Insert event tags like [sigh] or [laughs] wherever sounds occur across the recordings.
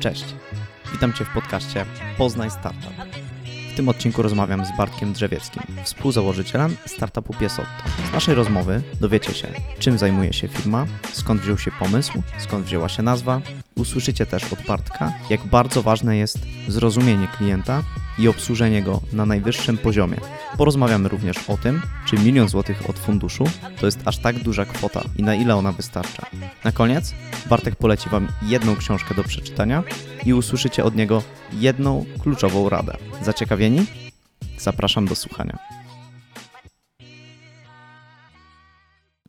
Cześć, witam Cię w podcaście Poznaj Startup. W tym odcinku rozmawiam z Bartkiem Drzewieckim, współzałożycielem startupu Piesotto. Z naszej rozmowy dowiecie się, czym zajmuje się firma, skąd wziął się pomysł, skąd wzięła się nazwa. Usłyszycie też od Bartka, jak bardzo ważne jest zrozumienie klienta i obsłużenie go na najwyższym poziomie. Porozmawiamy również o tym, czy milion złotych od funduszu to jest aż tak duża kwota i na ile ona wystarcza. Na koniec Bartek poleci Wam jedną książkę do przeczytania i usłyszycie od niego jedną kluczową radę. Zaciekawieni? Zapraszam do słuchania.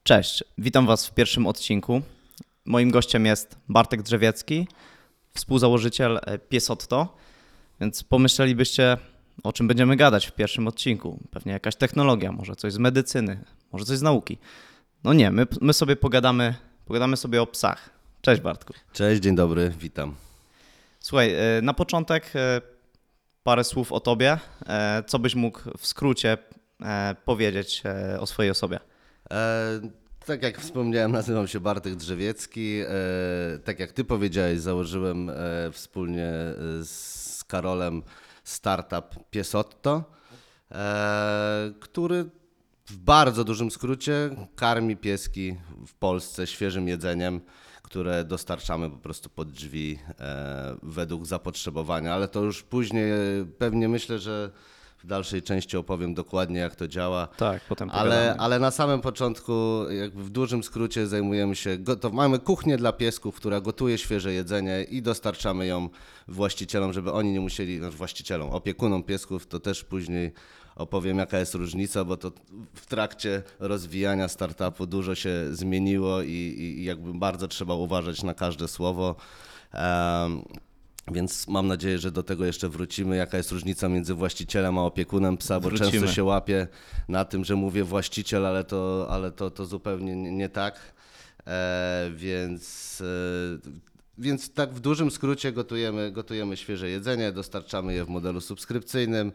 Cześć, witam Was w pierwszym odcinku. Moim gościem jest Bartek Drzewiecki, współzałożyciel Piesotto. Więc pomyślelibyście, o czym będziemy gadać w pierwszym odcinku. Pewnie jakaś technologia, może coś z medycyny, może coś z nauki. No nie, my, my sobie pogadamy, pogadamy sobie o psach. Cześć Bartku. Cześć, dzień dobry, witam. Słuchaj, e, na początek e, parę słów o tobie. E, co byś mógł w skrócie powiedzieć o swojej osobie? E, tak jak wspomniałem, nazywam się Bartek Drzewiecki. E, tak jak ty powiedziałeś, założyłem wspólnie z Karolem startup Piesotto, e, który w bardzo dużym skrócie karmi pieski w Polsce świeżym jedzeniem, które dostarczamy po prostu pod drzwi e, według zapotrzebowania, ale to już później pewnie myślę, że w dalszej części opowiem dokładnie, jak to działa. Tak, potem ale, ale na samym początku, jakby w dużym skrócie, zajmujemy się. To mamy kuchnię dla piesków, która gotuje świeże jedzenie i dostarczamy ją właścicielom, żeby oni nie musieli, znaczy właścicielom, opiekunom piesków, to też później opowiem, jaka jest różnica, bo to w trakcie rozwijania startupu dużo się zmieniło i, i jakby bardzo trzeba uważać na każde słowo. Um, więc mam nadzieję, że do tego jeszcze wrócimy. Jaka jest różnica między właścicielem a opiekunem psa, bo Wrócimy. często się łapie na tym, że mówię właściciel, ale to, ale to, to zupełnie nie, nie tak. E, więc, e, więc tak w dużym skrócie gotujemy, gotujemy świeże jedzenie, dostarczamy je w modelu subskrypcyjnym.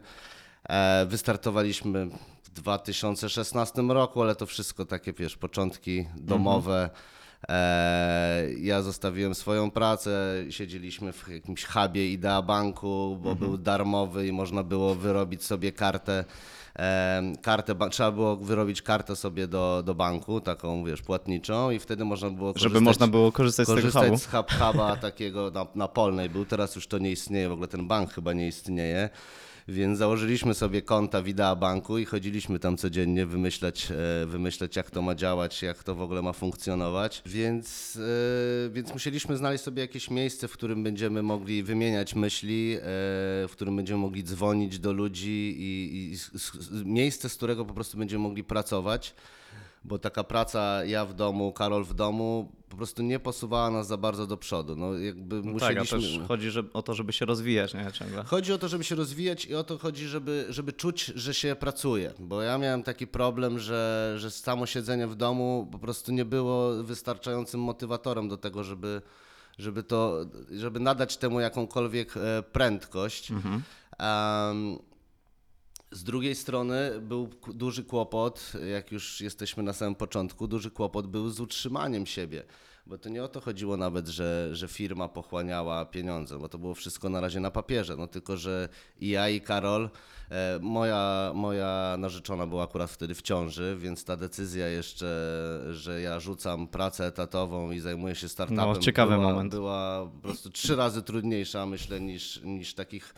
E, wystartowaliśmy w 2016 roku, ale to wszystko takie, wiesz, początki domowe. Mhm ja zostawiłem swoją pracę, siedzieliśmy w jakimś hubie Idea Banku, bo mhm. był darmowy i można było wyrobić sobie kartę. E, kartę, trzeba było wyrobić kartę sobie do, do banku, taką wiesz, płatniczą i wtedy można było korzystać, Żeby można było korzystać, korzystać z tego hubu. z hub, huba takiego na, na Polnej był, teraz już to nie istnieje, w ogóle ten bank chyba nie istnieje. Więc założyliśmy sobie konta Widea Banku i chodziliśmy tam codziennie wymyślać, e, wymyślać jak to ma działać, jak to w ogóle ma funkcjonować. Więc, e, więc musieliśmy znaleźć sobie jakieś miejsce, w którym będziemy mogli wymieniać myśli, e, w którym będziemy mogli dzwonić do ludzi i, i miejsce, z którego po prostu będziemy mogli pracować bo taka praca ja w domu, Karol w domu po prostu nie posuwała nas za bardzo do przodu. No, jakby no musieliśmy... Tak, a też chodzi o to, żeby się rozwijać, nie? Ciągle. Chodzi o to, żeby się rozwijać i o to chodzi, żeby, żeby czuć, że się pracuje. Bo ja miałem taki problem, że, że samo siedzenie w domu po prostu nie było wystarczającym motywatorem do tego, żeby, żeby, to, żeby nadać temu jakąkolwiek e, prędkość. Mhm. Um, z drugiej strony był duży kłopot, jak już jesteśmy na samym początku, duży kłopot był z utrzymaniem siebie. Bo to nie o to chodziło nawet, że, że firma pochłaniała pieniądze, bo to było wszystko na razie na papierze. No tylko, że i ja, i Karol, e, moja, moja narzeczona była akurat wtedy w ciąży, więc ta decyzja jeszcze, że ja rzucam pracę etatową i zajmuję się startupem, no, ciekawy była, moment. była po prostu trzy razy trudniejsza, myślę, niż, niż takich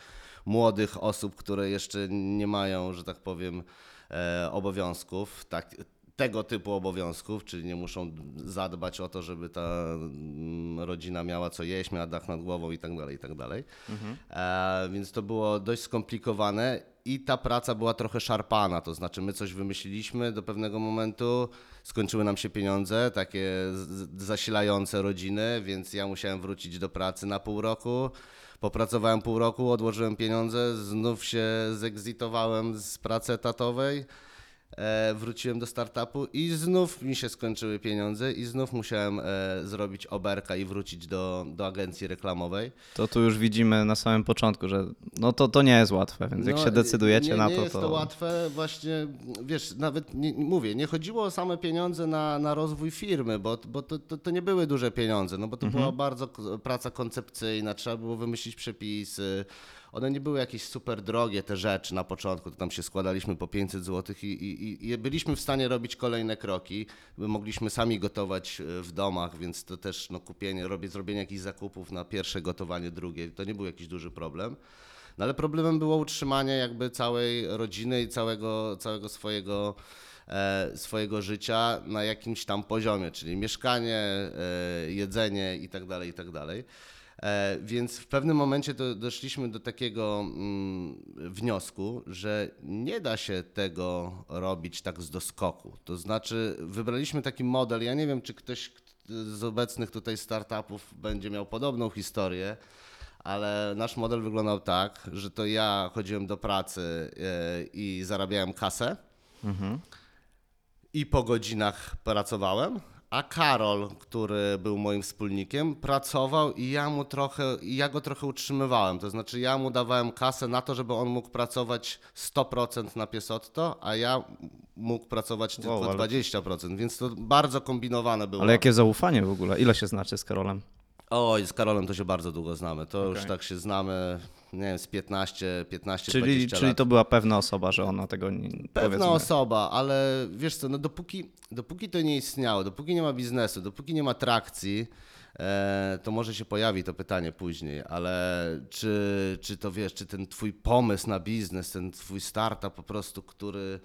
młodych osób, które jeszcze nie mają, że tak powiem, e, obowiązków, tak, tego typu obowiązków, czyli nie muszą zadbać o to, żeby ta mm, rodzina miała co jeść, miała dach nad głową i tak dalej, i tak dalej. Mhm. E, więc to było dość skomplikowane i ta praca była trochę szarpana, to znaczy my coś wymyśliliśmy do pewnego momentu, skończyły nam się pieniądze, takie zasilające rodziny, więc ja musiałem wrócić do pracy na pół roku. Popracowałem pół roku, odłożyłem pieniądze, znów się zegzitowałem z pracy etatowej. E, wróciłem do startupu i znów mi się skończyły pieniądze i znów musiałem e, zrobić oberka i wrócić do, do agencji reklamowej. To tu już widzimy na samym początku, że no to, to nie jest łatwe, więc jak No, się decydujecie nie, na nie to, jest to, to... łatwe, właśnie, wiesz, nawet nie, mówię, nie chodziło o same pieniądze na, na rozwój firmy, bo, bo to, to, to nie były duże pieniądze, no bo to Mhm. była bardzo praca koncepcyjna, trzeba było wymyślić przepisy, one nie były jakieś super drogie, te rzeczy na początku, to tam się składaliśmy po 500 zł i, i, i byliśmy w stanie robić kolejne kroki, My mogliśmy sami gotować e, w domach, więc to też no, kupienie, robię, zrobienie jakichś zakupów na pierwsze gotowanie, drugie, to nie był jakiś duży problem. No ale problemem było utrzymanie jakby całej rodziny i całego, całego swojego, e, swojego życia na jakimś tam poziomie, czyli mieszkanie, e, jedzenie i tak E, Więc w pewnym momencie doszliśmy do takiego mm, wniosku, że nie da się tego robić tak z doskoku. To znaczy, wybraliśmy taki model. Ja nie wiem, czy ktoś z obecnych tutaj startupów będzie miał podobną historię, ale nasz model wyglądał tak, że to ja chodziłem do pracy e, i zarabiałem kasę i po godzinach pracowałem, a Karol, który był moim wspólnikiem, pracował i ja mu trochę, ja go trochę utrzymywałem. To znaczy ja mu dawałem kasę na to, żeby on mógł pracować 100% na Piesotto, a ja mógł pracować tylko Wow, ale- 20%, więc to bardzo kombinowane było. Ale jakie zaufanie w ogóle? Ile się znacie z Karolem? Oj, z Karolem to się bardzo długo znamy. To już Okej. tak się znamy, nie wiem, z 15, 15 Czyli, 20 czyli lat. to była pewna osoba, że ona tego nie Pewna osoba, ale wiesz co, no dopóki, dopóki to nie istniało, dopóki nie ma biznesu, dopóki nie ma trakcji, e, to może się pojawi to pytanie później, ale czy, czy to wiesz, czy ten twój pomysł na biznes, ten twój startup po prostu, który,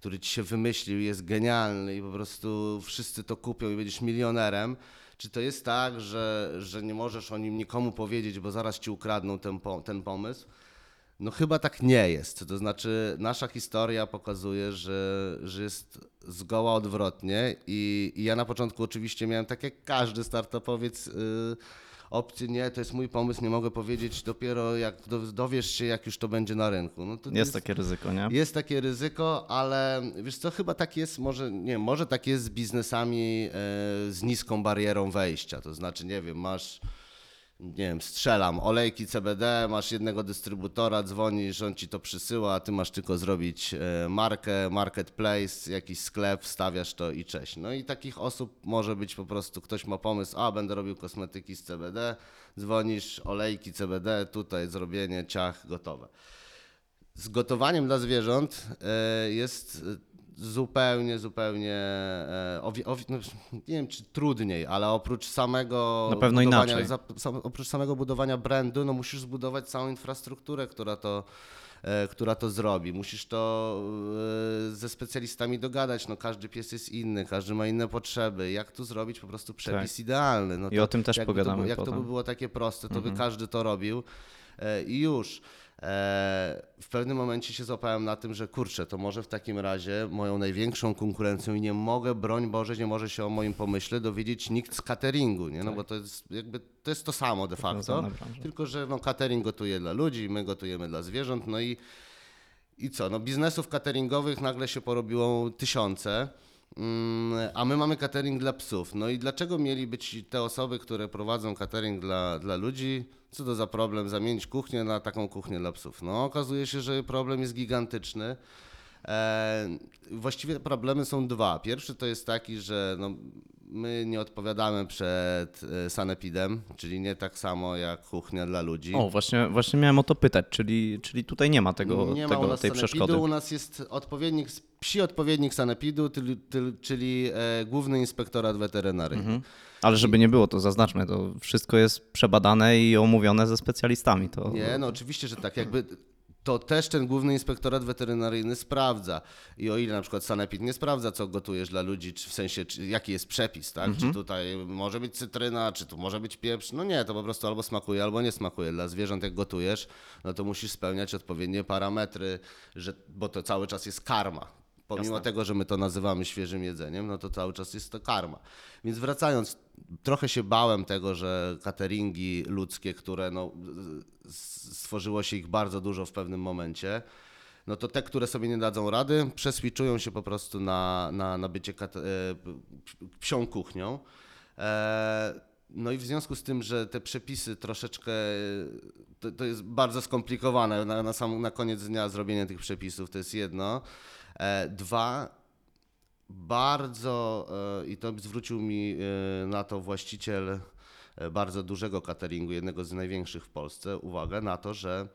który ci się wymyślił, jest genialny i po prostu wszyscy to kupią i będziesz milionerem, czy to jest tak, że, że nie możesz o nim nikomu powiedzieć, bo zaraz ci ukradną ten, ten pomysł? No chyba tak nie jest. To znaczy nasza historia pokazuje, że, że jest zgoła odwrotnie i, i ja na początku oczywiście miałem tak jak każdy startupowiec yy, opcję, nie, to jest mój pomysł, nie mogę powiedzieć dopiero jak do, dowiesz się, jak już to będzie na rynku. No to Jest takie ryzyko, nie? jest takie ryzyko, ale wiesz co, chyba tak jest, może nie może tak jest z biznesami e, z niską barierą wejścia. To znaczy, nie wiem, masz, nie wiem, strzelam, olejki CBD, masz jednego dystrybutora, dzwonisz, on ci to przysyła, a ty masz tylko zrobić e, markę, marketplace, jakiś sklep, wstawiasz to i cześć. No i takich osób może być po prostu, ktoś ma pomysł, a będę robił kosmetyki z CBD, dzwonisz, olejki CBD, tutaj zrobienie, ciach, gotowe. Z gotowaniem dla zwierząt e, jest zupełnie, zupełnie, e, no, nie wiem czy trudniej, ale oprócz samego Na pewno budowania, za, oprócz samego budowania brandu, no musisz zbudować całą infrastrukturę, która to, e, która to zrobi. Musisz to e, ze specjalistami dogadać, no każdy pies jest inny, każdy ma inne potrzeby. Jak tu zrobić po prostu przepis idealny? No Tak. I o tym też pogadamy To, jak to potem. by było takie proste, to by każdy to robił i już. E, W pewnym momencie się złapałem na tym, że kurczę, to może w takim razie moją największą konkurencją i nie mogę, broń Boże, nie może się o moim pomyśle dowiedzieć nikt z cateringu, nie? No bo to jest jakby, to jest to samo de facto, branża. tylko że no catering gotuje dla ludzi, my gotujemy dla zwierząt, no i i co? No biznesów cateringowych nagle się porobiło tysiące, mm, a my mamy catering dla psów. No i dlaczego mieli być te osoby, które prowadzą catering dla, dla ludzi? Co to za problem zamienić kuchnię na taką kuchnię dla psów? No okazuje się, że problem jest gigantyczny. E, właściwie problemy są dwa. Pierwszy to jest taki, że no, my nie odpowiadamy przed e, sanepidem, czyli nie tak samo jak kuchnia dla ludzi. O, właśnie, właśnie miałem o to pytać, czyli, czyli tutaj nie ma tego, Nie ma tego u nas tej sanepidu, przeszkody. u nas jest odpowiednik, psi odpowiednik sanepidu, tyl- czyli e, Główny Inspektorat Weterynaryjny. Mhm. Ale żeby nie było, to zaznaczmy, to wszystko jest przebadane i omówione ze specjalistami. To, Nie, no oczywiście, że tak. Jakby to też ten Główny Inspektorat Weterynaryjny sprawdza. I o ile na przykład sanepid nie sprawdza, co gotujesz dla ludzi, czy w sensie, czy, jaki jest przepis, tak? Mhm. Czy tutaj może być cytryna, czy tu może być pieprz. No nie, to po prostu albo smakuje, albo nie smakuje. Dla zwierząt jak gotujesz, no to musisz spełniać odpowiednie parametry, że, bo to cały czas jest karma. Pomimo Jasne. tego, że my to nazywamy świeżym jedzeniem, no to cały czas jest to karma. Więc wracając, trochę się bałem tego, że cateringi ludzkie, które no, stworzyło się ich bardzo dużo w pewnym momencie, no to te, które sobie nie dadzą rady, przeswitchują się po prostu na, na, na bycie e, psią kuchnią. E, no i w związku z tym, że te przepisy troszeczkę, to, to jest bardzo skomplikowane, na, na, sam, na koniec dnia zrobienie tych przepisów to jest jedno. E, dwa, bardzo, e, i to zwrócił mi e, na to właściciel bardzo dużego cateringu, jednego z największych w Polsce, uwagę na to, że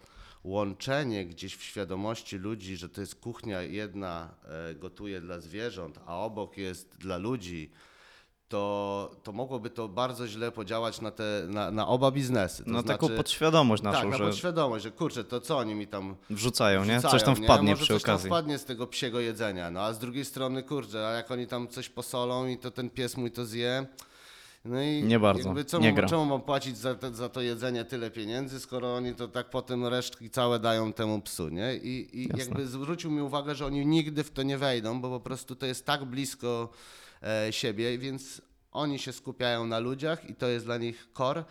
łączenie gdzieś w świadomości ludzi, że to jest kuchnia jedna gotuje dla zwierząt, a obok jest dla ludzi, to, to mogłoby to bardzo źle podziałać na, te, na, na oba biznesy. To No znaczy, taką podświadomość naszą, tak, na że podświadomość, że kurczę, to co oni mi tam wrzucają, nie? wrzucają, Coś tam nie? wpadnie Może przy coś okazji. Tam wpadnie z tego psiego jedzenia, no a z drugiej strony, kurczę, a jak oni tam coś posolą i to ten pies mój to zje, no i Nie bardzo, jakby czemu, nie gra. czemu mam płacić za, te, za to jedzenie tyle pieniędzy, skoro oni to tak potem resztki całe dają temu psu, nie? I, i jakby zwrócił mi uwagę, że oni nigdy w to nie wejdą, bo po prostu to jest tak blisko siebie, więc oni się skupiają na ludziach i to jest dla nich core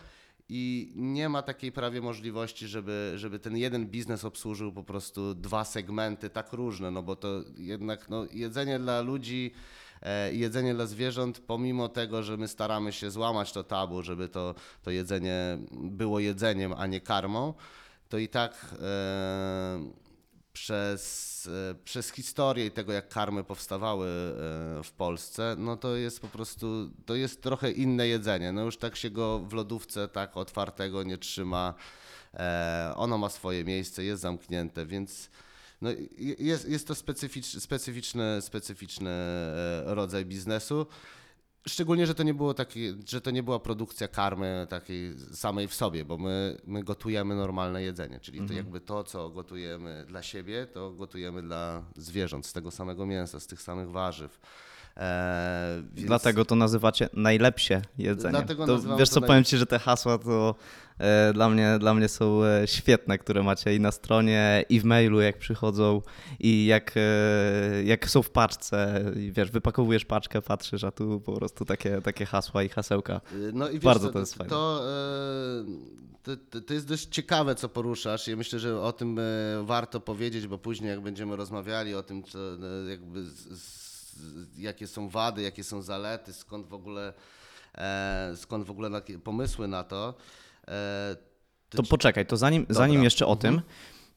i nie ma takiej prawie możliwości, żeby, żeby ten jeden biznes obsłużył po prostu dwa segmenty tak różne, no bo to jednak no, jedzenie dla ludzi e, jedzenie dla zwierząt, pomimo tego, że my staramy się złamać to tabu, żeby to, to jedzenie było jedzeniem, a nie karmą, to i tak e, przez, e, przez historię i tego, jak karmy powstawały e, w Polsce, no to jest po prostu, to jest trochę inne jedzenie. No już tak się go w lodówce tak otwartego nie trzyma. E, Ono ma swoje miejsce, jest zamknięte, więc no jest, jest to specyficz, specyficzny, specyficzny rodzaj biznesu. Szczególnie, że to nie było taki, że to nie była produkcja karmy takiej samej w sobie, bo my, my gotujemy normalne jedzenie, czyli Mhm. to jakby to, co gotujemy dla siebie, to gotujemy dla zwierząt, z tego samego mięsa, z tych samych warzyw. E, więc- Dlatego to nazywacie najlepsze jedzenie. Dlatego to, wiesz to co, naj- powiem Ci, że te hasła to e, dla, mnie, dla mnie są e, świetne, które macie i na stronie, i w mailu, jak przychodzą, i jak, e, jak są w paczce. I wiesz, wypakowujesz paczkę, patrzysz, a tu po prostu takie, takie hasła i hasełka. No i wiesz, Bardzo co, to jest fajne. To, e, to, to, to jest dość ciekawe, co poruszasz. Ja myślę, że o tym e, warto powiedzieć, bo później jak będziemy rozmawiali o tym, co, e, jakby z, z, jakie są wady, jakie są zalety, skąd w ogóle, e, skąd w ogóle pomysły na to. E, To poczekaj, to zanim, zanim jeszcze o Mhm. tym,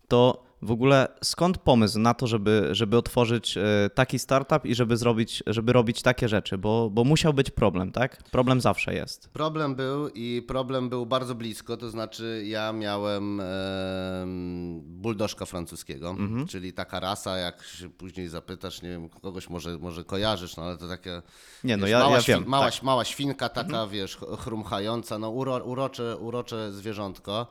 to w ogóle skąd pomysł na to, żeby, żeby otworzyć e, taki startup i żeby zrobić, żeby robić takie rzeczy? Bo, bo musiał być problem, tak? Problem zawsze jest. Problem był i problem był bardzo blisko, to znaczy ja miałem em, buldożka francuskiego, Mhm. czyli taka rasa, jak się później zapytasz, nie wiem, kogoś może, może kojarzysz, no ale to takie Nie, no wiesz, ja, mała, ja świn- wiem. mała, tak. Mhm. mała świnka taka, wiesz, ch- chrumchająca, no uro, urocze, urocze zwierzątko.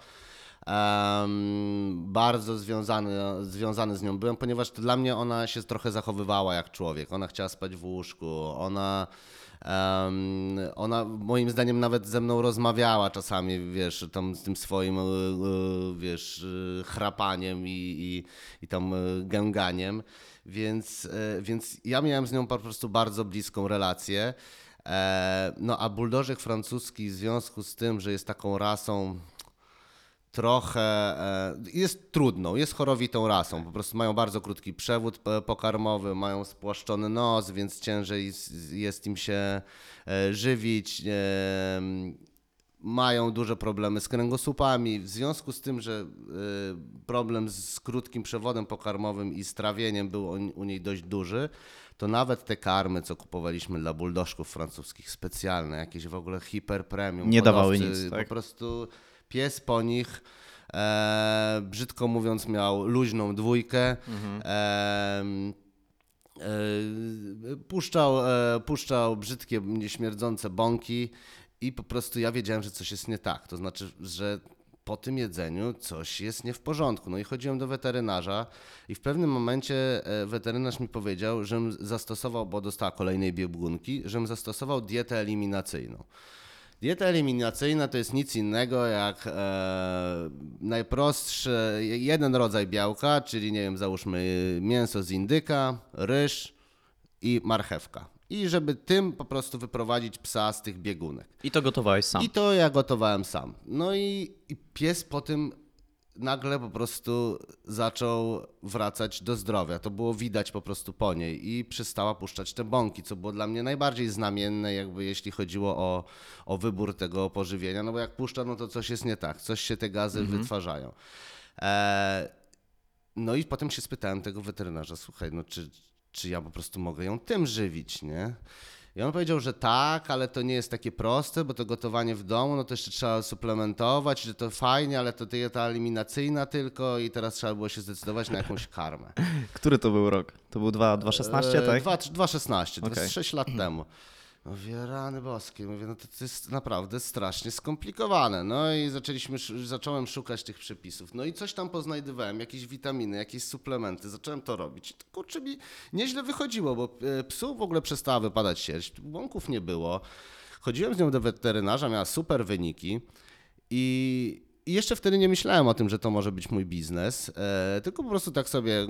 Em, bardzo związany, związany z nią byłem, ponieważ dla mnie ona się trochę zachowywała jak człowiek. Ona chciała spać w łóżku, ona, em, ona moim zdaniem nawet ze mną rozmawiała czasami, wiesz, tam z tym swoim, e, e, wiesz, e, chrapaniem i, i, i tam gęganiem. Więc, więc ja miałem z nią po prostu bardzo bliską relację. No a buldożek francuski w związku z tym, że jest taką rasą trochę e, jest trudną, jest chorowitą rasą. Po prostu mają bardzo krótki przewód p- pokarmowy, mają spłaszczony nos, więc ciężej jest im się e, żywić. e, Mają duże problemy z kręgosłupami. W związku z tym, że e, problem z krótkim przewodem pokarmowym i z trawieniem był u- niej dość duży, to nawet te karmy, co kupowaliśmy dla buldożków francuskich, specjalne, jakieś w ogóle hiper premium, Nie dawały hodowcy, nic, po tak? prostu pies po nich, e, brzydko mówiąc, miał luźną dwójkę. Mhm. em, e, puszczał, e, puszczał brzydkie, śmierdzące bąki i po prostu ja wiedziałem, że coś jest nie tak. To znaczy, że po tym jedzeniu coś jest nie w porządku. No i chodziłem do weterynarza i w pewnym momencie e, weterynarz mi powiedział, żebym zastosował, bo dostała kolejnej biegunki, żebym zastosował dietę eliminacyjną. Dieta eliminacyjna to jest nic innego jak e, najprostszy jeden rodzaj białka, czyli nie wiem, załóżmy mięso z indyka, ryż i marchewka. I żeby tym po prostu wyprowadzić psa z tych biegunek. I to gotowałeś sam. I to ja gotowałem sam. No i, i pies po tym nagle po prostu zaczął wracać do zdrowia. To było widać po prostu po niej i przestała puszczać te bąki, co było dla mnie najbardziej znamienne, jakby jeśli chodziło o, o wybór tego pożywienia, no bo jak puszcza, no to coś jest nie tak, coś się te gazy wytwarzają. E, no i potem się spytałem tego weterynarza, słuchaj, no czy, czy ja po prostu mogę ją tym żywić, nie? I on powiedział, że tak, ale to nie jest takie proste, bo to gotowanie w domu, no to jeszcze trzeba suplementować, że to fajnie, ale to dieta eliminacyjna tylko i teraz trzeba było się zdecydować na jakąś karmę. [laughs] Który to był rok? To był 2016, E, tak? dwa- 2,16, to jest 6 lat temu. Mówię, rany boskie, mówię, no to, to jest naprawdę strasznie skomplikowane. No i zaczęliśmy, zacząłem szukać tych przepisów. No i coś tam poznajdywałem, jakieś witaminy, jakieś suplementy, zacząłem to robić. I to kurczę mi nieźle wychodziło, bo e, psu w ogóle przestała wypadać sierść, błąków nie było. Chodziłem z nią do weterynarza, miała super wyniki i, i jeszcze wtedy nie myślałem o tym, że to może być mój biznes, e, tylko po prostu tak sobie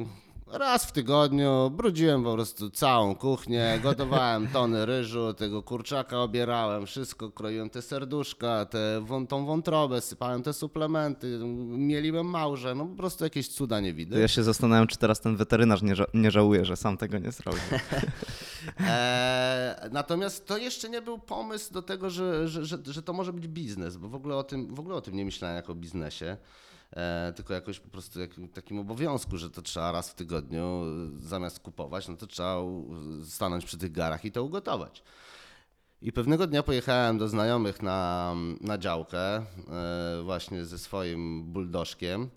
raz w tygodniu brudziłem po prostu całą kuchnię, [laughs] gotowałem tony ryżu, tego kurczaka obierałem, wszystko, kroiłem te serduszka, te, tą wątrobę, sypałem te suplementy, mieliłem małże, no po prostu jakieś cuda nie widzę. ja się zastanawiam, czy teraz ten weterynarz nie, ża- nie żałuje, że sam tego nie zrobił. [laughs] E, natomiast to jeszcze nie był pomysł do tego, że, że, że, że to może być biznes, bo w ogóle o tym, w ogóle o tym nie myślałem jako o biznesie. E, tylko jakoś po prostu takim obowiązku, że to trzeba raz w tygodniu e, zamiast kupować, no to trzeba stanąć przy tych garach i to ugotować. I pewnego dnia pojechałem do znajomych na, na działkę e, właśnie ze swoim buldożkiem,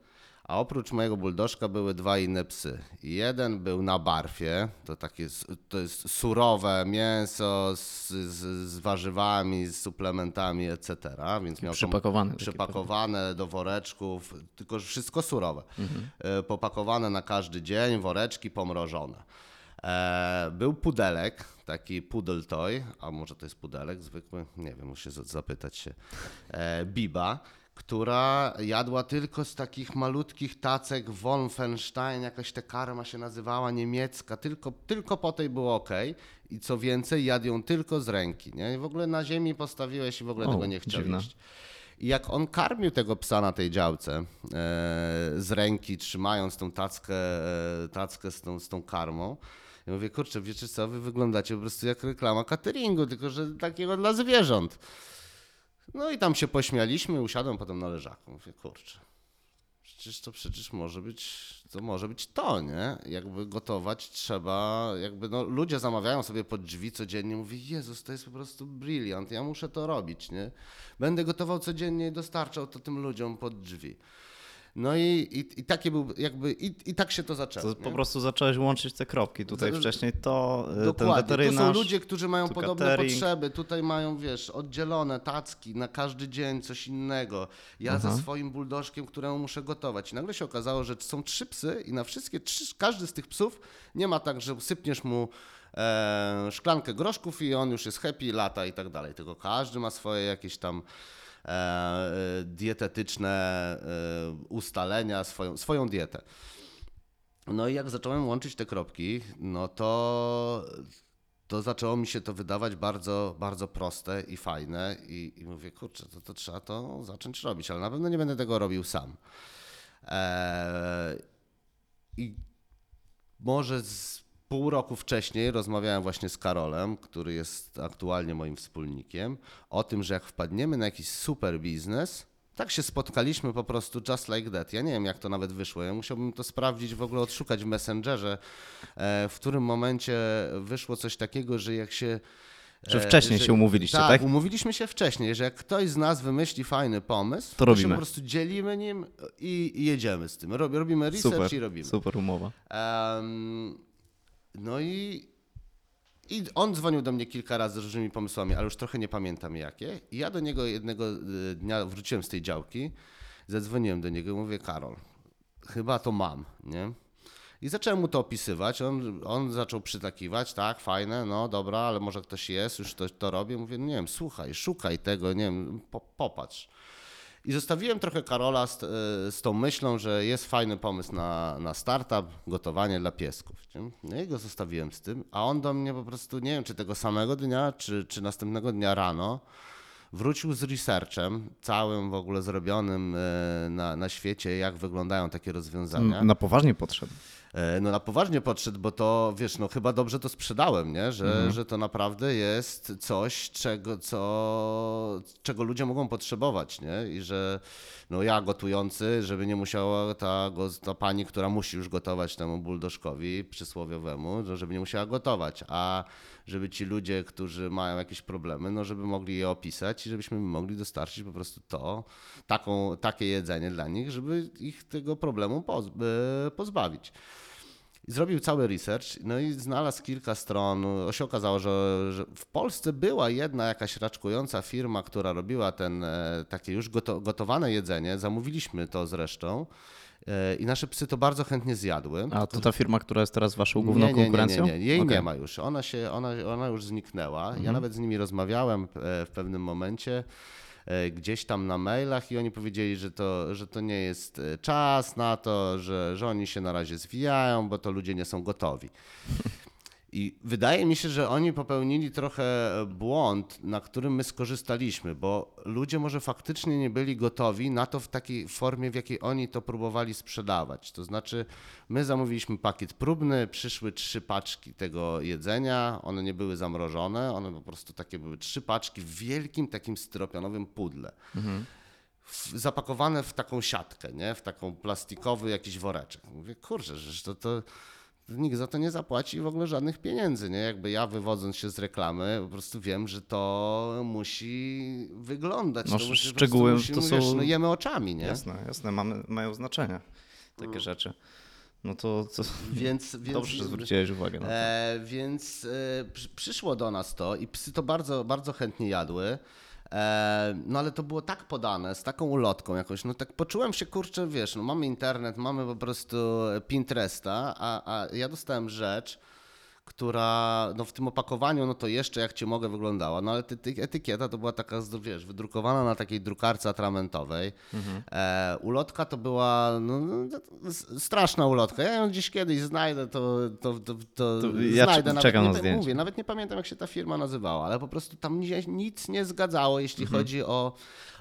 a oprócz mojego buldożka były dwa inne psy. Jeden był na barfie, to takie to jest surowe mięso z, z, z warzywami, z suplementami, etc. Więc miał taki Przypakowane do woreczków, tylko wszystko surowe. E, Popakowane na każdy dzień, woreczki pomrożone. E, Był pudelek, taki pudel toy, a może to jest pudelek zwykły, nie wiem, muszę za- zapytać się. E, Biba, która jadła tylko z takich malutkich tacek Wolfenstein, jakaś ta karma się nazywała niemiecka, tylko, tylko po tej było ok. I co więcej, jadł ją tylko z ręki. Nie? I w ogóle na ziemi postawiłeś i w ogóle O, tego nie chciał dziwne. jeść. I jak on karmił tego psa na tej działce e, z ręki, trzymając tą tackę, e, tackę z, tą, z tą karmą, ja mówię, kurczę, wiecie co, wy wyglądacie po prostu jak reklama cateringu, tylko że takiego dla zwierząt. No i tam się pośmialiśmy, usiadłem potem na leżaku. Mówię, kurczę, przecież to przecież może być, to może być to, nie? Jakby gotować trzeba, jakby no, ludzie zamawiają sobie pod drzwi codziennie, mówię, Jezus, to jest po prostu brilliant, ja muszę to robić, nie? Będę gotował codziennie i dostarczał to tym ludziom pod drzwi. No i, i, i takie był, jakby, i, i tak się to zaczęło. To po prostu zacząłeś łączyć te kropki. Tutaj wcześniej to ten Dokładnie. weterynarz. To są ludzie, którzy mają podobne catering. potrzeby. Tutaj mają, wiesz, oddzielone tacki na każdy dzień coś innego. Ja ze swoim buldożkiem, któremu muszę gotować. I nagle się okazało, że są trzy psy i na wszystkie trzy, każdy z tych psów nie ma tak, że sypniesz mu e, szklankę groszków i on już jest happy, lata i tak dalej. Tylko każdy ma swoje jakieś tam e, e, dietetyczne e, ustalenia, swoją, swoją dietę. No i jak zacząłem łączyć te kropki, no to, to zaczęło mi się to wydawać bardzo, bardzo proste i fajne i, i mówię, kurczę, to, to trzeba to zacząć robić, ale na pewno nie będę tego robił sam. Eee, I może z pół roku wcześniej rozmawiałem właśnie z Karolem, który jest aktualnie moim wspólnikiem, o tym, że jak wpadniemy na jakiś super biznes, tak się spotkaliśmy po prostu just like that. Ja nie wiem, jak to nawet wyszło. Ja musiałbym to sprawdzić, w ogóle odszukać w Messengerze, e, w którym momencie wyszło coś takiego, że jak się Że e, wcześniej się umówiliście, tak? umówiliśmy się wcześniej, że jak ktoś z nas wymyśli fajny pomysł, To się robimy. po prostu dzielimy nim i, i jedziemy z tym. Rob, robimy research Super, i robimy. super umowa. Em, no i, i on dzwonił do mnie kilka razy z różnymi pomysłami, ale już trochę nie pamiętam jakie. I ja do niego jednego y, dnia wróciłem z tej działki, zadzwoniłem do niego i mówię, Karol, chyba to mam, nie? I zacząłem mu to opisywać, on, on zaczął przytakiwać, tak, fajne, no dobra, ale może ktoś jest, już to, to robię. Mówię, nie wiem, słuchaj, szukaj tego, nie wiem, po, popatrz. I zostawiłem trochę Karola z, e, z tą myślą, że jest fajny pomysł na, na startup, gotowanie dla piesków. nie? No go zostawiłem z tym, a on do mnie po prostu, nie wiem, czy tego samego dnia, czy, czy następnego dnia rano, wrócił z researchem, całym w ogóle zrobionym e, na, na świecie, jak wyglądają takie rozwiązania. Na poważnie podszedł. E, No na poważnie podszedł, bo to wiesz, no chyba dobrze to sprzedałem, nie? Że, że to naprawdę jest coś, czego, co, czego ludzie mogą potrzebować, nie? I że no ja gotujący, żeby nie musiała ta, ta pani, która musi już gotować temu buldożkowi przysłowiowemu, że- żeby nie musiała gotować, a żeby ci ludzie, którzy mają jakieś problemy, no żeby mogli je opisać i żebyśmy mogli dostarczyć po prostu to, taką, takie jedzenie dla nich, żeby ich tego problemu e, pozbawić. Zrobił cały research, no i znalazł kilka stron. Się okazało, że, że w Polsce była jedna jakaś raczkująca firma, która robiła ten e, takie już goto, gotowane jedzenie. Zamówiliśmy to zresztą. E, I nasze psy to bardzo chętnie zjadły. A to ta firma, która jest teraz waszą główną nie, nie, konkurencją? Nie, nie, nie. Jej Okej. nie ma już. Ona, się, ona, ona już zniknęła. Mhm. Ja nawet z nimi rozmawiałem e, w pewnym momencie e, gdzieś tam na mailach i oni powiedzieli, że to, że to nie jest czas na to, że, że oni się na razie zwijają, bo to ludzie nie są gotowi. I wydaje mi się, że oni popełnili trochę błąd, na którym my skorzystaliśmy, bo ludzie może faktycznie nie byli gotowi na to w takiej formie, w jakiej oni to próbowali sprzedawać. To znaczy, my zamówiliśmy pakiet próbny, przyszły trzy paczki tego jedzenia, one nie były zamrożone, one po prostu takie były trzy paczki w wielkim takim styropianowym pudle. W, zapakowane w taką siatkę, nie? w taką plastikowy jakiś woreczek. Mówię, kurczę, że to, to nikt za to nie zapłaci w ogóle żadnych pieniędzy, nie? Jakby ja wywodząc się z reklamy, po prostu wiem, że to musi wyglądać. No, to musi, szczegóły prostu to musi, są- Wiesz, no jemy oczami, nie? Jasne, jasne, mamy, mają znaczenie takie rzeczy. No to, to [laughs] Więc, [laughs] więc dobrze, że zwróciłeś uwagę na to. E, więc e, przy, przyszło do nas to i psy to bardzo, bardzo chętnie jadły. E, no ale to było tak podane, z taką ulotką jakoś, no tak poczułem się, kurczę, wiesz, no mamy internet, mamy po prostu Pinteresta, a, a ja dostałem rzecz, która no w tym opakowaniu, no to jeszcze jak cię mogę wyglądała, no ale ty, ty, etykieta to była taka, wiesz, wydrukowana na takiej drukarce atramentowej. E, ulotka to była no, no, straszna ulotka. Ja ją gdzieś kiedyś znajdę, to, to, to, to, ja znajdę. czekam nawet, na nie, mówię, nawet nie pamiętam jak się ta firma nazywała, ale po prostu tam nic nie zgadzało, jeśli Mhm. chodzi o,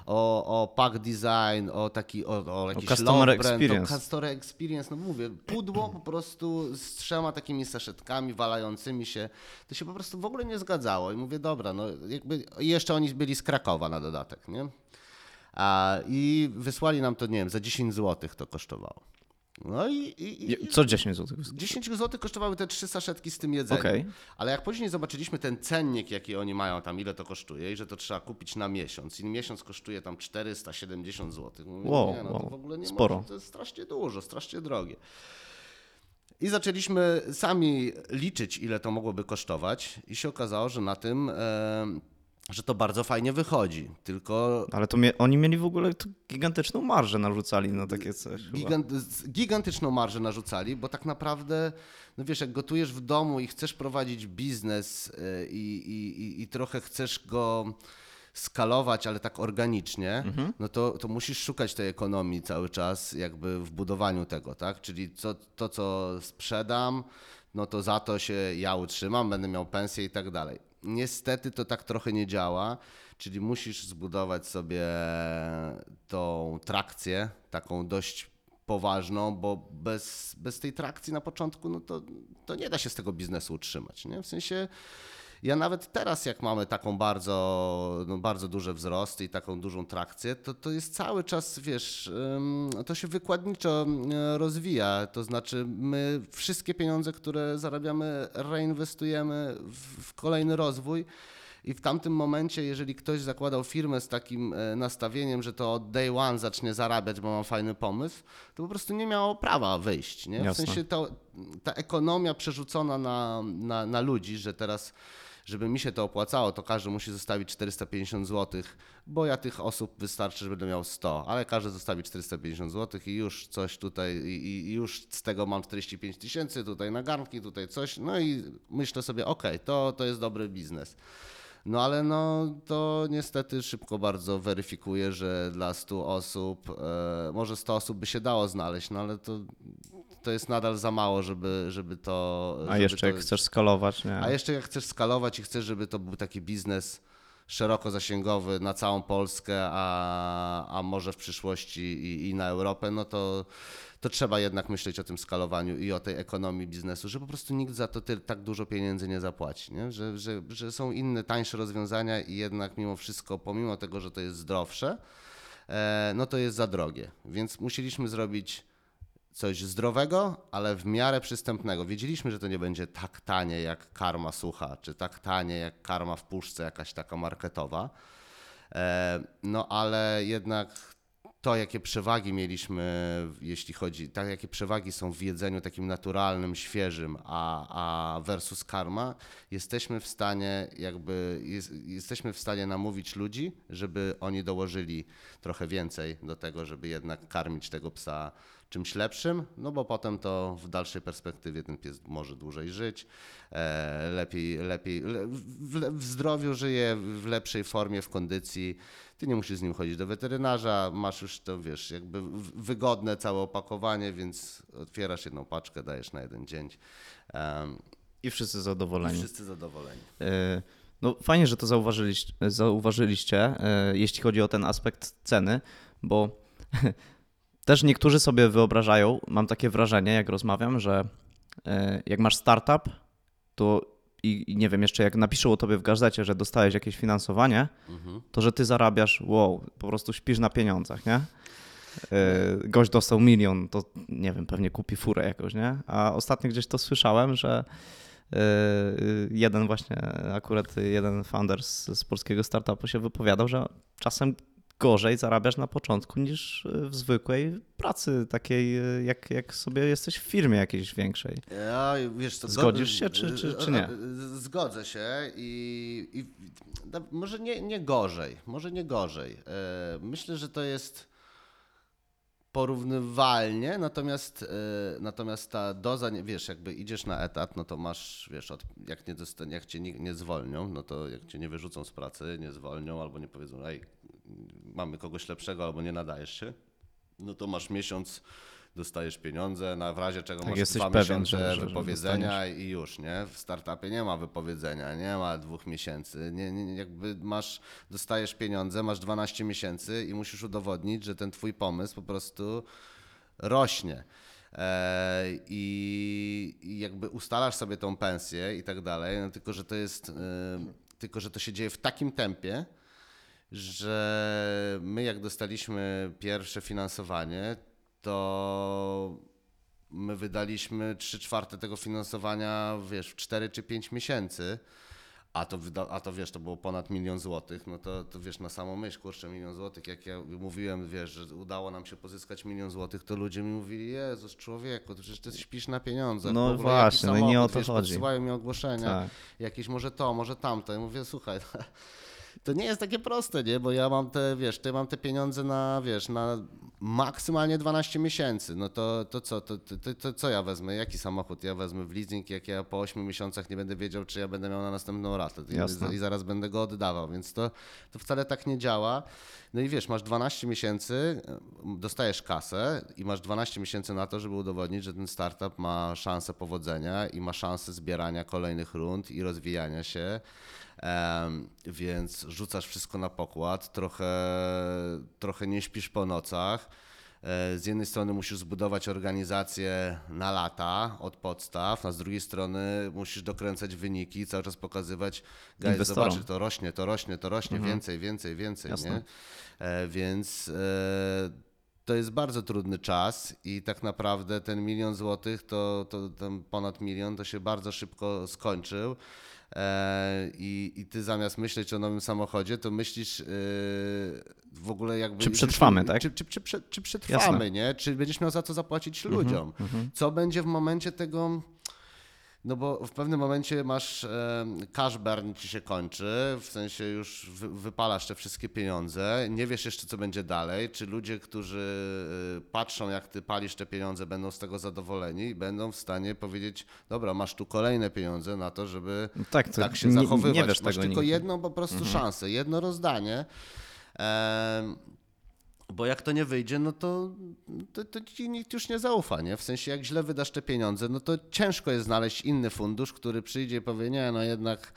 o, o pack design, o taki, o, o jakiś customer love brand, experience. o customer experience, no mówię, pudło po prostu z trzema takimi saszetkami walającymi się, to się po prostu w ogóle nie zgadzało i mówię, dobra, no jakby jeszcze oni byli z Krakowa na dodatek, nie? A, I wysłali nam to, nie wiem, za 10 zł to kosztowało. No i, i, i Co 10 zł? 10 zł kosztowały te trzy saszetki z tym jedzeniem. Okej. Ale jak później zobaczyliśmy ten cennik, jaki oni mają tam, ile to kosztuje i że to trzeba kupić na miesiąc i miesiąc kosztuje tam 470 zł. Mówię, Wow, nie, no to wow, w ogóle nie sporo. Może, to jest strasznie dużo, strasznie drogie. I zaczęliśmy sami liczyć, ile to mogłoby kosztować i się okazało, że na tym, e, że to bardzo fajnie wychodzi. Tylko Ale to mie- oni mieli w ogóle gigantyczną marżę narzucali na takie coś. Gigant, gigantyczną marżę narzucali, bo tak naprawdę, no wiesz, jak gotujesz w domu i chcesz prowadzić biznes y, i, i, i, i trochę chcesz go skalować, ale tak organicznie, no to, to musisz szukać tej ekonomii cały czas jakby w budowaniu tego, tak? Czyli co, to, co sprzedam, no to za to się ja utrzymam, będę miał pensję i tak dalej. Niestety to tak trochę nie działa, czyli musisz zbudować sobie tą trakcję, taką dość poważną, bo bez, bez tej trakcji na początku, no to, to nie da się z tego biznesu utrzymać. Nie? W sensie ja nawet teraz, jak mamy taką bardzo, no bardzo duży wzrost i taką dużą trakcję, to, to jest cały czas, wiesz, to się wykładniczo y, rozwija. To znaczy, my wszystkie pieniądze, które zarabiamy, reinwestujemy w, kolejny rozwój. I w tamtym momencie, jeżeli ktoś zakładał firmę z takim e, nastawieniem, że to od day one zacznie zarabiać, bo ma fajny pomysł, to po prostu nie miało prawa wyjść. Nie? W Jasne. sensie to, ta ekonomia przerzucona na, na, na ludzi, że teraz żeby mi się to opłacało, to każdy musi zostawić 450 zł, bo ja tych osób wystarczy, że będę miał 100, ale każdy zostawi 450 zł i już coś tutaj, i, i już z tego mam 45 tysięcy, tutaj na garnki, tutaj coś, no i myślę sobie, okej, to, to jest dobry biznes. No ale no to niestety szybko bardzo weryfikuje, że dla 100 osób, e, może 100 osób by się dało znaleźć, no ale to, to jest nadal za mało, żeby, żeby to... A żeby jeszcze to, jak chcesz skalować, nie? A jeszcze jak chcesz skalować i chcesz, żeby to był taki biznes szeroko zasięgowy na całą Polskę, a, a może w przyszłości i, i na Europę, no to, to trzeba jednak myśleć o tym skalowaniu i o tej ekonomii biznesu, że po prostu nikt za to tak dużo pieniędzy nie zapłaci, nie? Że, że, że są inne, tańsze rozwiązania i jednak mimo wszystko, pomimo tego, że to jest zdrowsze, e, no to jest za drogie. Więc musieliśmy zrobić coś zdrowego, ale w miarę przystępnego. Wiedzieliśmy, że to nie będzie tak tanie jak karma sucha, czy tak tanie jak karma w puszce jakaś taka marketowa. E, No ale jednak to, jakie przewagi mieliśmy, jeśli chodzi, tak jakie przewagi są w jedzeniu takim naturalnym, świeżym, a, a versus karma, jesteśmy w stanie jakby, jest, jesteśmy w stanie namówić ludzi, żeby oni dołożyli trochę więcej do tego, żeby jednak karmić tego psa czymś lepszym, no bo potem to w dalszej perspektywie ten pies może dłużej żyć, e, lepiej, lepiej le, w, w zdrowiu żyje, w lepszej formie, w kondycji. Ty nie musisz z nim chodzić do weterynarza, masz już to, wiesz, jakby wygodne całe opakowanie, więc otwierasz jedną paczkę, dajesz na jeden dzień. Um, I wszyscy i zadowoleni. wszyscy zadowoleni. E, No fajnie, że to zauważyliście, zauważyliście, jeśli chodzi o ten aspekt ceny, bo [laughs] też niektórzy sobie wyobrażają, mam takie wrażenie, jak rozmawiam, że e, jak masz startup, to i, i nie wiem, jeszcze jak napiszą o tobie w gazecie, że dostałeś jakieś finansowanie, Mhm. to że ty zarabiasz, wow, po prostu śpisz na pieniądzach, nie? E, Gość dostał milion, to nie wiem, pewnie kupi furę jakoś, nie? A ostatnio gdzieś to słyszałem, że e, jeden właśnie, akurat jeden founder z, z polskiego startupu się wypowiadał, że czasem gorzej zarabiasz na początku niż w zwykłej pracy, takiej e, jak, jak sobie jesteś w firmie jakiejś większej. Ja, wiesz, co, Zgodzisz się, czy- czy- czy nie? Zgodzę się i, i no, może nie, nie gorzej, może nie gorzej. E, Myślę, że to jest porównywalnie, natomiast, e, natomiast ta doza, nie- wiesz, jakby idziesz na etat, no to masz, wiesz, od, jak, nie dosta- jak cię nie, nie zwolnią, no to jak cię nie wyrzucą z pracy, nie zwolnią albo nie powiedzą, ej, mamy kogoś lepszego albo nie nadajesz się, no to masz miesiąc, dostajesz pieniądze, na w razie czego Tak, masz dwa pewien, miesiące że- że- że wypowiedzenia i już, nie? W startupie nie ma wypowiedzenia, nie ma dwóch miesięcy, nie, nie, jakby masz, dostajesz pieniądze, masz 12 miesięcy i musisz udowodnić, że ten twój pomysł po prostu rośnie. E, I, I jakby ustalasz sobie tą pensję i tak dalej, no tylko że to jest, e, tylko że to się dzieje w takim tempie, że my jak dostaliśmy pierwsze finansowanie, to my wydaliśmy 3 czwarte tego finansowania, wiesz, w 4 czy 5 miesięcy, a to, a to wiesz, to było ponad milion złotych, no to, to wiesz, na samą myśl, kurczę, milion złotych, jak ja mówiłem, wiesz, że udało nam się pozyskać milion złotych, to ludzie mi mówili, Jezus, człowieku, to przecież ty śpisz na pieniądzach. No ogóle właśnie, no i nie o to wiesz, chodzi. Podsyłają mi ogłoszenia, Tak. jakieś może to, może tamto. Ja mówię, słuchaj, [laughs] to nie jest takie proste, nie? Bo ja mam te, wiesz, ty mam te pieniądze na, wiesz, na maksymalnie 12 miesięcy. No to, to co, to, to, to, co ja wezmę? Jaki samochód ja wezmę w leasing, jak ja po 8 miesiącach nie będę wiedział, czy ja będę miał na następną ratę Jasne. i, i zaraz będę go oddawał, więc to, to wcale tak nie działa. No i wiesz, masz 12 miesięcy, dostajesz kasę i masz 12 miesięcy na to, żeby udowodnić, że ten startup ma szansę powodzenia i ma szansę zbierania kolejnych rund i rozwijania się. Więc rzucasz wszystko na pokład, trochę, trochę nie śpisz po nocach. E, Z jednej strony musisz zbudować organizację na lata od podstaw, a z drugiej strony musisz dokręcać wyniki, cały czas pokazywać, guys, zobaczy, to rośnie, to rośnie, to rośnie, więcej, więcej, więcej, Jasne. nie? E, Więc e, to jest bardzo trudny czas i tak naprawdę ten milion złotych, to, to ten ponad milion, to się bardzo szybko skończył. E, I, I ty zamiast myśleć o nowym samochodzie, to myślisz e, w ogóle jakby... Czy przetrwamy, tak? Czy, czy, czy, czy przetrwamy, Jasne. Mhm, nie? Czy będziesz miał za to zapłacić ludziom? Co będzie w momencie tego... No bo w pewnym momencie masz e, cash burn ci się kończy, w sensie już wy, wypalasz te wszystkie pieniądze, nie wiesz jeszcze co będzie dalej, czy ludzie, którzy e, patrzą jak ty palisz te pieniądze będą z tego zadowoleni i będą w stanie powiedzieć, dobra, masz tu kolejne pieniądze na to, żeby No tak, tak się nie, zachowywać. nie wiesz masz tylko nigdy. jedną po prostu szansę, jedno rozdanie. Em, bo jak to nie wyjdzie, no to, to, to ci nikt już nie zaufa, nie? W sensie, jak źle wydasz te pieniądze, no to ciężko jest znaleźć inny fundusz, który przyjdzie i powie, nie, no jednak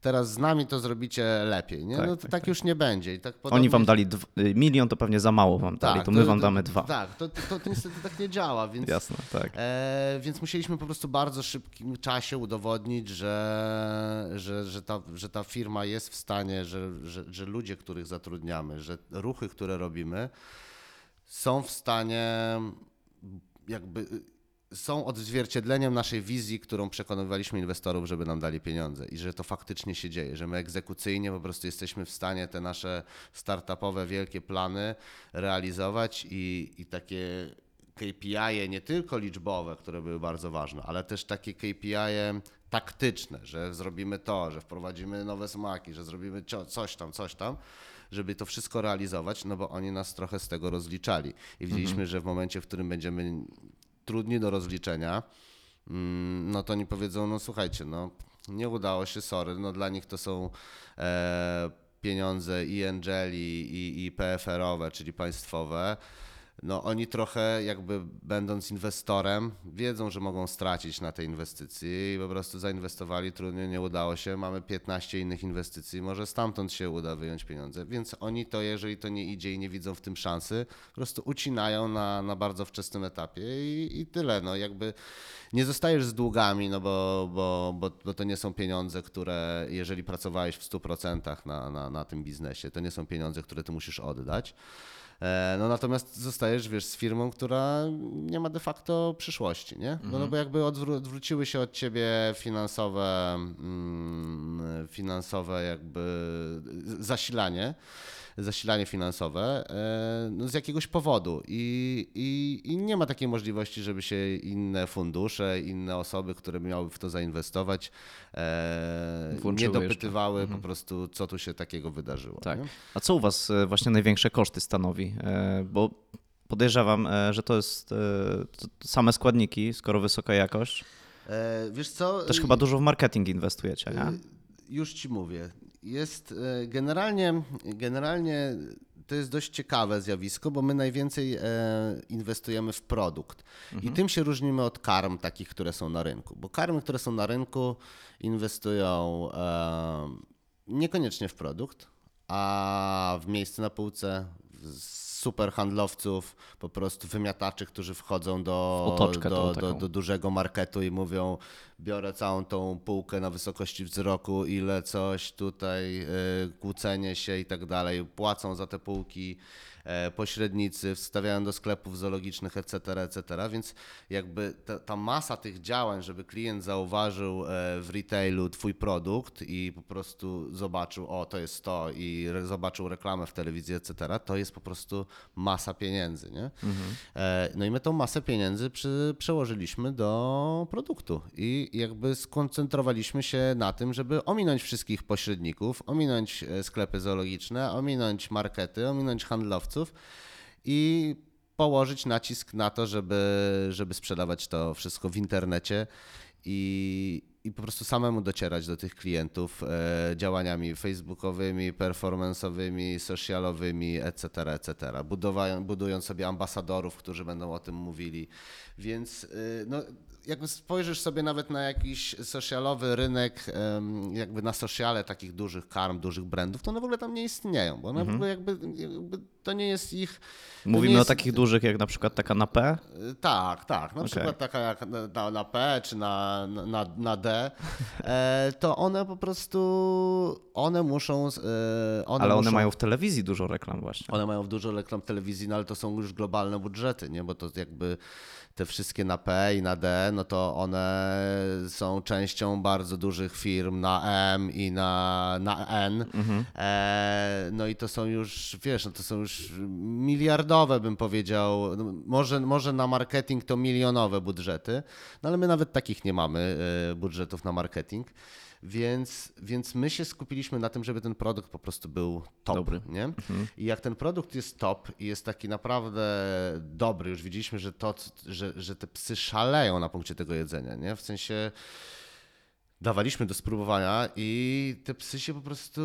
teraz z nami to zrobicie lepiej, nie? Tak, no to tak, tak, już nie będzie. I tak Oni podobnie- wam dali y, milion, to pewnie za mało wam dali, to my wam damy dwa. Tak, to, to, to niestety tak nie działa, więc... Jasne, tak. E, więc musieliśmy po prostu w bardzo szybkim czasie udowodnić, że, że, że, ta, że ta firma jest w stanie, że, że, że ludzie, których zatrudniamy, że ruchy, które robimy, są w stanie jakby są odzwierciedleniem naszej wizji, którą przekonywaliśmy inwestorów, żeby nam dali pieniądze i że to faktycznie się dzieje, że my egzekucyjnie po prostu jesteśmy w stanie te nasze startupowe wielkie plany realizować i, i takie KPI nie tylko liczbowe, które były bardzo ważne, ale też takie KPI taktyczne, że zrobimy to, że wprowadzimy nowe smaki, że zrobimy coś tam, coś tam, żeby to wszystko realizować, no bo oni nas trochę z tego rozliczali. I widzieliśmy, że w momencie, w którym będziemy trudni do rozliczenia, mm, no to oni powiedzą, no słuchajcie, no nie udało się, sorry, no dla nich to są e, pieniądze i Angeli, i, i PFR-owe, czyli państwowe. No oni trochę jakby będąc inwestorem wiedzą, że mogą stracić na tej inwestycji i po prostu zainwestowali, trudno, nie udało się, mamy 15 innych inwestycji, może stamtąd się uda wyjąć pieniądze, więc oni to, jeżeli to nie idzie i nie widzą w tym szansy, po prostu ucinają na, na bardzo wczesnym etapie i, i tyle, no jakby nie zostajesz z długami, no bo, bo, bo, bo to nie są pieniądze, które jeżeli pracowałeś w 100% na, na, na tym biznesie, to nie są pieniądze, które ty musisz oddać. E, No natomiast zostajesz, wiesz, z firmą, która nie ma de facto przyszłości, nie? No, no bo jakby odwró- odwróciły się od ciebie finansowe, mm, finansowe jakby zasilanie, zasilanie finansowe e, no z jakiegoś powodu I, i, i nie ma takiej możliwości, żeby się inne fundusze, inne osoby, które miały w to zainwestować, e, nie Włączyły jeszcze. dopytywały po prostu, co tu się takiego wydarzyło. Tak. nie? A co u was e, właśnie największe koszty stanowi? Bo podejrzewam, że to jest same składniki, skoro wysoka jakość. Wiesz co? Też chyba dużo w marketing inwestujecie, nie? Y, Już ci mówię. Jest e, generalnie, generalnie to jest dość ciekawe zjawisko, bo my najwięcej e, inwestujemy w produkt. I tym się różnimy od karm takich, które są na rynku. Bo karmy, które są na rynku, inwestują niekoniecznie w produkt, a w miejsce na półce, w super handlowców, po prostu wymiataczy, którzy wchodzą do, otoczkę do, do, do dużego marketu i mówią, biorę całą tą półkę na wysokości wzroku, ile coś tutaj, y, kłócenie się i tak dalej, płacą za te półki pośrednicy, wstawiają do sklepów zoologicznych, etc., etc., więc jakby ta, ta masa tych działań, żeby klient zauważył e, w retailu twój produkt i po prostu zobaczył, o to jest to i re, zobaczył reklamę w telewizji, etc., to jest po prostu masa pieniędzy, nie? E, No i my tą masę pieniędzy przy, przełożyliśmy do produktu i jakby skoncentrowaliśmy się na tym, żeby ominąć wszystkich pośredników, ominąć e, sklepy zoologiczne, ominąć markety, ominąć handlowców i położyć nacisk na to, żeby, żeby sprzedawać to wszystko w internecie i, i po prostu samemu docierać do tych klientów e, działaniami facebookowymi, performanceowymi, socialowymi, etc., etc., budując sobie ambasadorów, którzy będą o tym mówili. Więc y, no, jakby spojrzysz sobie nawet na jakiś socialowy rynek, jakby na sociale takich dużych karm, dużych brandów, to one w ogóle tam nie istnieją, bo one w ogóle jakby, jakby to nie jest ich... Mówimy o jest- takich dużych, jak na przykład taka na P. Y, Tak, tak. Na Okej. przykład taka jak na, na, P czy na, na, na D, [laughs] e, to one po prostu, one muszą... e, One Ale one muszą, mają w telewizji dużo reklam właśnie. One mają dużo reklam telewizyjnych, ale to są już globalne budżety, nie? Bo to jakby te wszystkie na P i na D, no to one są częścią bardzo dużych firm na M i na, na N. E, no i to są już, wiesz, no to są już miliardowe, bym powiedział. No, może, może na marketing to milionowe budżety, no ale my nawet takich nie mamy e, budżetów na marketing. Więc, więc my się skupiliśmy na tym, żeby ten produkt po prostu był top. Dobry. Nie? I jak ten produkt jest top i jest taki naprawdę dobry, już widzieliśmy, że, to, że, że te psy szaleją na punkcie tego jedzenia, nie? w sensie dawaliśmy do spróbowania i te psy się po prostu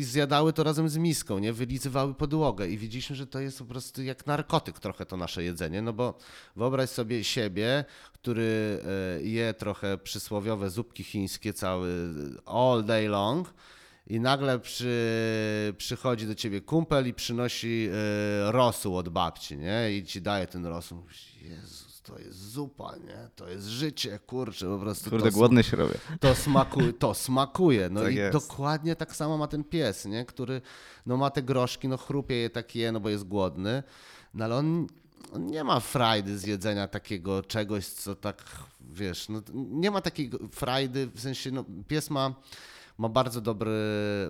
zjadały to razem z miską, nie? Wylizywały podłogę i widzieliśmy, że to jest po prostu jak narkotyk trochę to nasze jedzenie, no bo wyobraź sobie siebie, który e, je trochę przysłowiowe zupki chińskie cały all day long i nagle przy, przychodzi do ciebie kumpel i przynosi e, rosół od babci, nie? I ci daje ten rosół. Jezus, to jest zupa, nie? To jest życie, kurczę, po prostu. Kurde, to, głodny się robię. to smakuje, to smakuje. No Tak i jest. dokładnie tak samo ma ten pies, nie? który no ma te groszki, no chrupie je tak je, no bo jest głodny, no ale on, on nie ma frajdy z jedzenia takiego czegoś, co tak, wiesz, no nie ma takiej frajdy, w sensie, no pies ma ma bardzo dobry,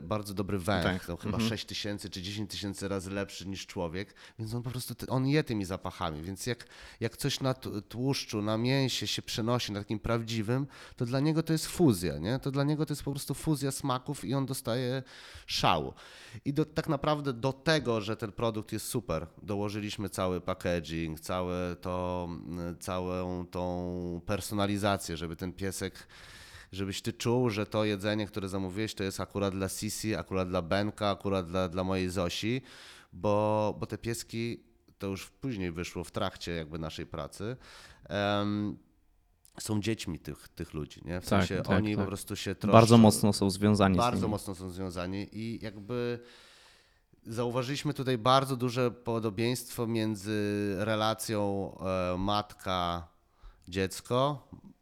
bardzo dobry węch, no, chyba 6 tysięcy czy 10 tysięcy razy lepszy niż człowiek, więc on po prostu, on je tymi zapachami, więc jak, jak coś na tłuszczu, na mięsie się przenosi, na takim prawdziwym, to dla niego to jest fuzja, nie? To dla niego to jest po prostu fuzja smaków i on dostaje szału. I do, tak naprawdę do tego, że ten produkt jest super, dołożyliśmy cały packaging, całe to, całą tą personalizację, żeby ten piesek żebyś ty czuł, że to jedzenie, które zamówiłeś, to jest akurat dla Sisi, akurat dla Benka, akurat dla, dla mojej Zosi, bo, bo te pieski, to już później wyszło w trakcie jakby naszej pracy, em, są dziećmi tych, tych ludzi, nie? W Tak, sensie tak, oni tak. po prostu się troszczą. Bardzo mocno są związani Bardzo mocno są związani i jakby zauważyliśmy tutaj bardzo duże podobieństwo między relacją e,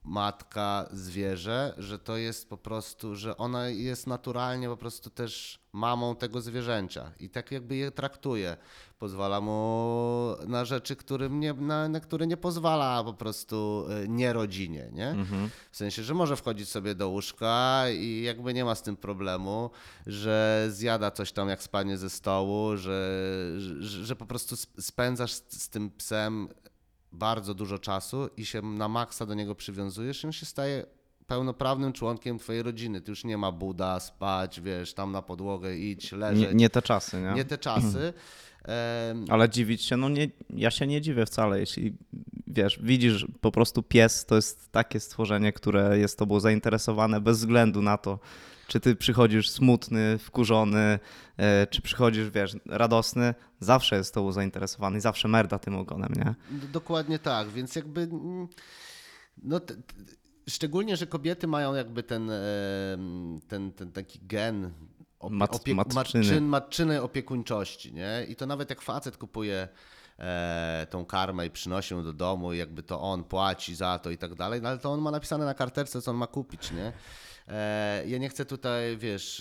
matka-dziecko, matka-zwierzę, że to jest po prostu, że ona jest naturalnie po prostu też mamą tego zwierzęcia i tak jakby je traktuje. Pozwala mu na rzeczy, którym nie, na, na które nie pozwala po prostu e, nie rodzinie, nie? W sensie, że może wchodzić sobie do łóżka i jakby nie ma z tym problemu, że zjada coś tam jak spanie ze stołu, że, że, że po prostu sp- spędzasz z, z tym psem bardzo dużo czasu i się na maksa do niego przywiązujesz i on się staje pełnoprawnym członkiem twojej rodziny. Ty już nie ma buda, spać, wiesz, tam na podłogę idź, Nie, leżeć. nie te czasy, nie? Nie te czasy. [clears throat] Ale dziwić się, no nie, ja się nie dziwię wcale, jeśli wiesz, widzisz po prostu pies to jest takie stworzenie, które jest tobą zainteresowane bez względu na to, czy ty przychodzisz smutny, wkurzony, e, czy przychodzisz, wiesz, radosny, zawsze jest tobą zainteresowany i zawsze merda tym ogonem, nie? D- Dokładnie tak, więc jakby. mm, No, t- t- szczególnie, że kobiety mają jakby ten, em, ten, ten taki gen opie, Mat- opie, matczyny. matczyn, matczyny opiekuńczości, nie? I to nawet jak facet kupuje e, tą karmę i przynosi ją do domu i jakby to on płaci za to i tak dalej, no ale to on ma napisane na karterce, co on ma kupić, nie? E, Ja nie chcę tutaj, wiesz,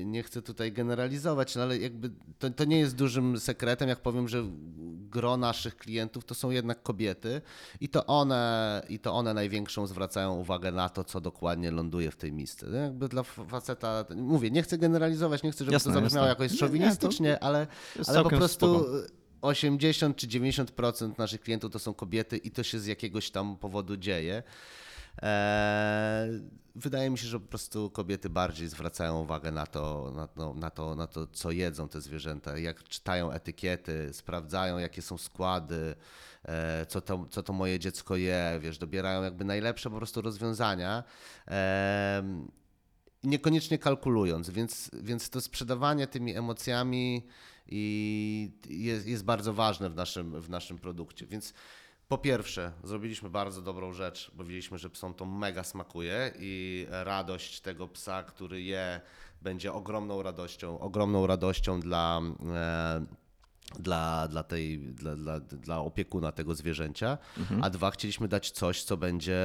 e, nie chcę tutaj generalizować, no ale jakby to, to nie jest dużym sekretem, jak powiem, że gro naszych klientów to są jednak kobiety i to one, i to one największą zwracają uwagę na to, co dokładnie ląduje w tej misce. No Jakby dla faceta, mówię, nie chcę generalizować, nie chcę, żeby Jasne, to zabrzmiało jasne. jakoś Nie, nie, to szowinistycznie, ale, ale po prostu spoko. 80 czy 90% naszych klientów to są kobiety i to się z jakiegoś tam powodu dzieje. Eee, wydaje mi się, że po prostu kobiety bardziej zwracają uwagę na to, na, to, na, to, na to, co jedzą te zwierzęta, jak czytają etykiety, sprawdzają, jakie są składy, e, co, to, co to moje dziecko je, wiesz, dobierają jakby najlepsze po prostu rozwiązania. Em, niekoniecznie kalkulując, więc, więc to sprzedawanie tymi emocjami i jest, jest bardzo ważne w naszym, w naszym produkcie. Więc po pierwsze, zrobiliśmy bardzo dobrą rzecz, bo wiedzieliśmy, że psom to mega smakuje i radość tego psa, który je, będzie ogromną radością, ogromną radością dla, e, dla, dla, tej, dla, dla, dla opiekuna tego zwierzęcia. A dwa, chcieliśmy dać coś, co będzie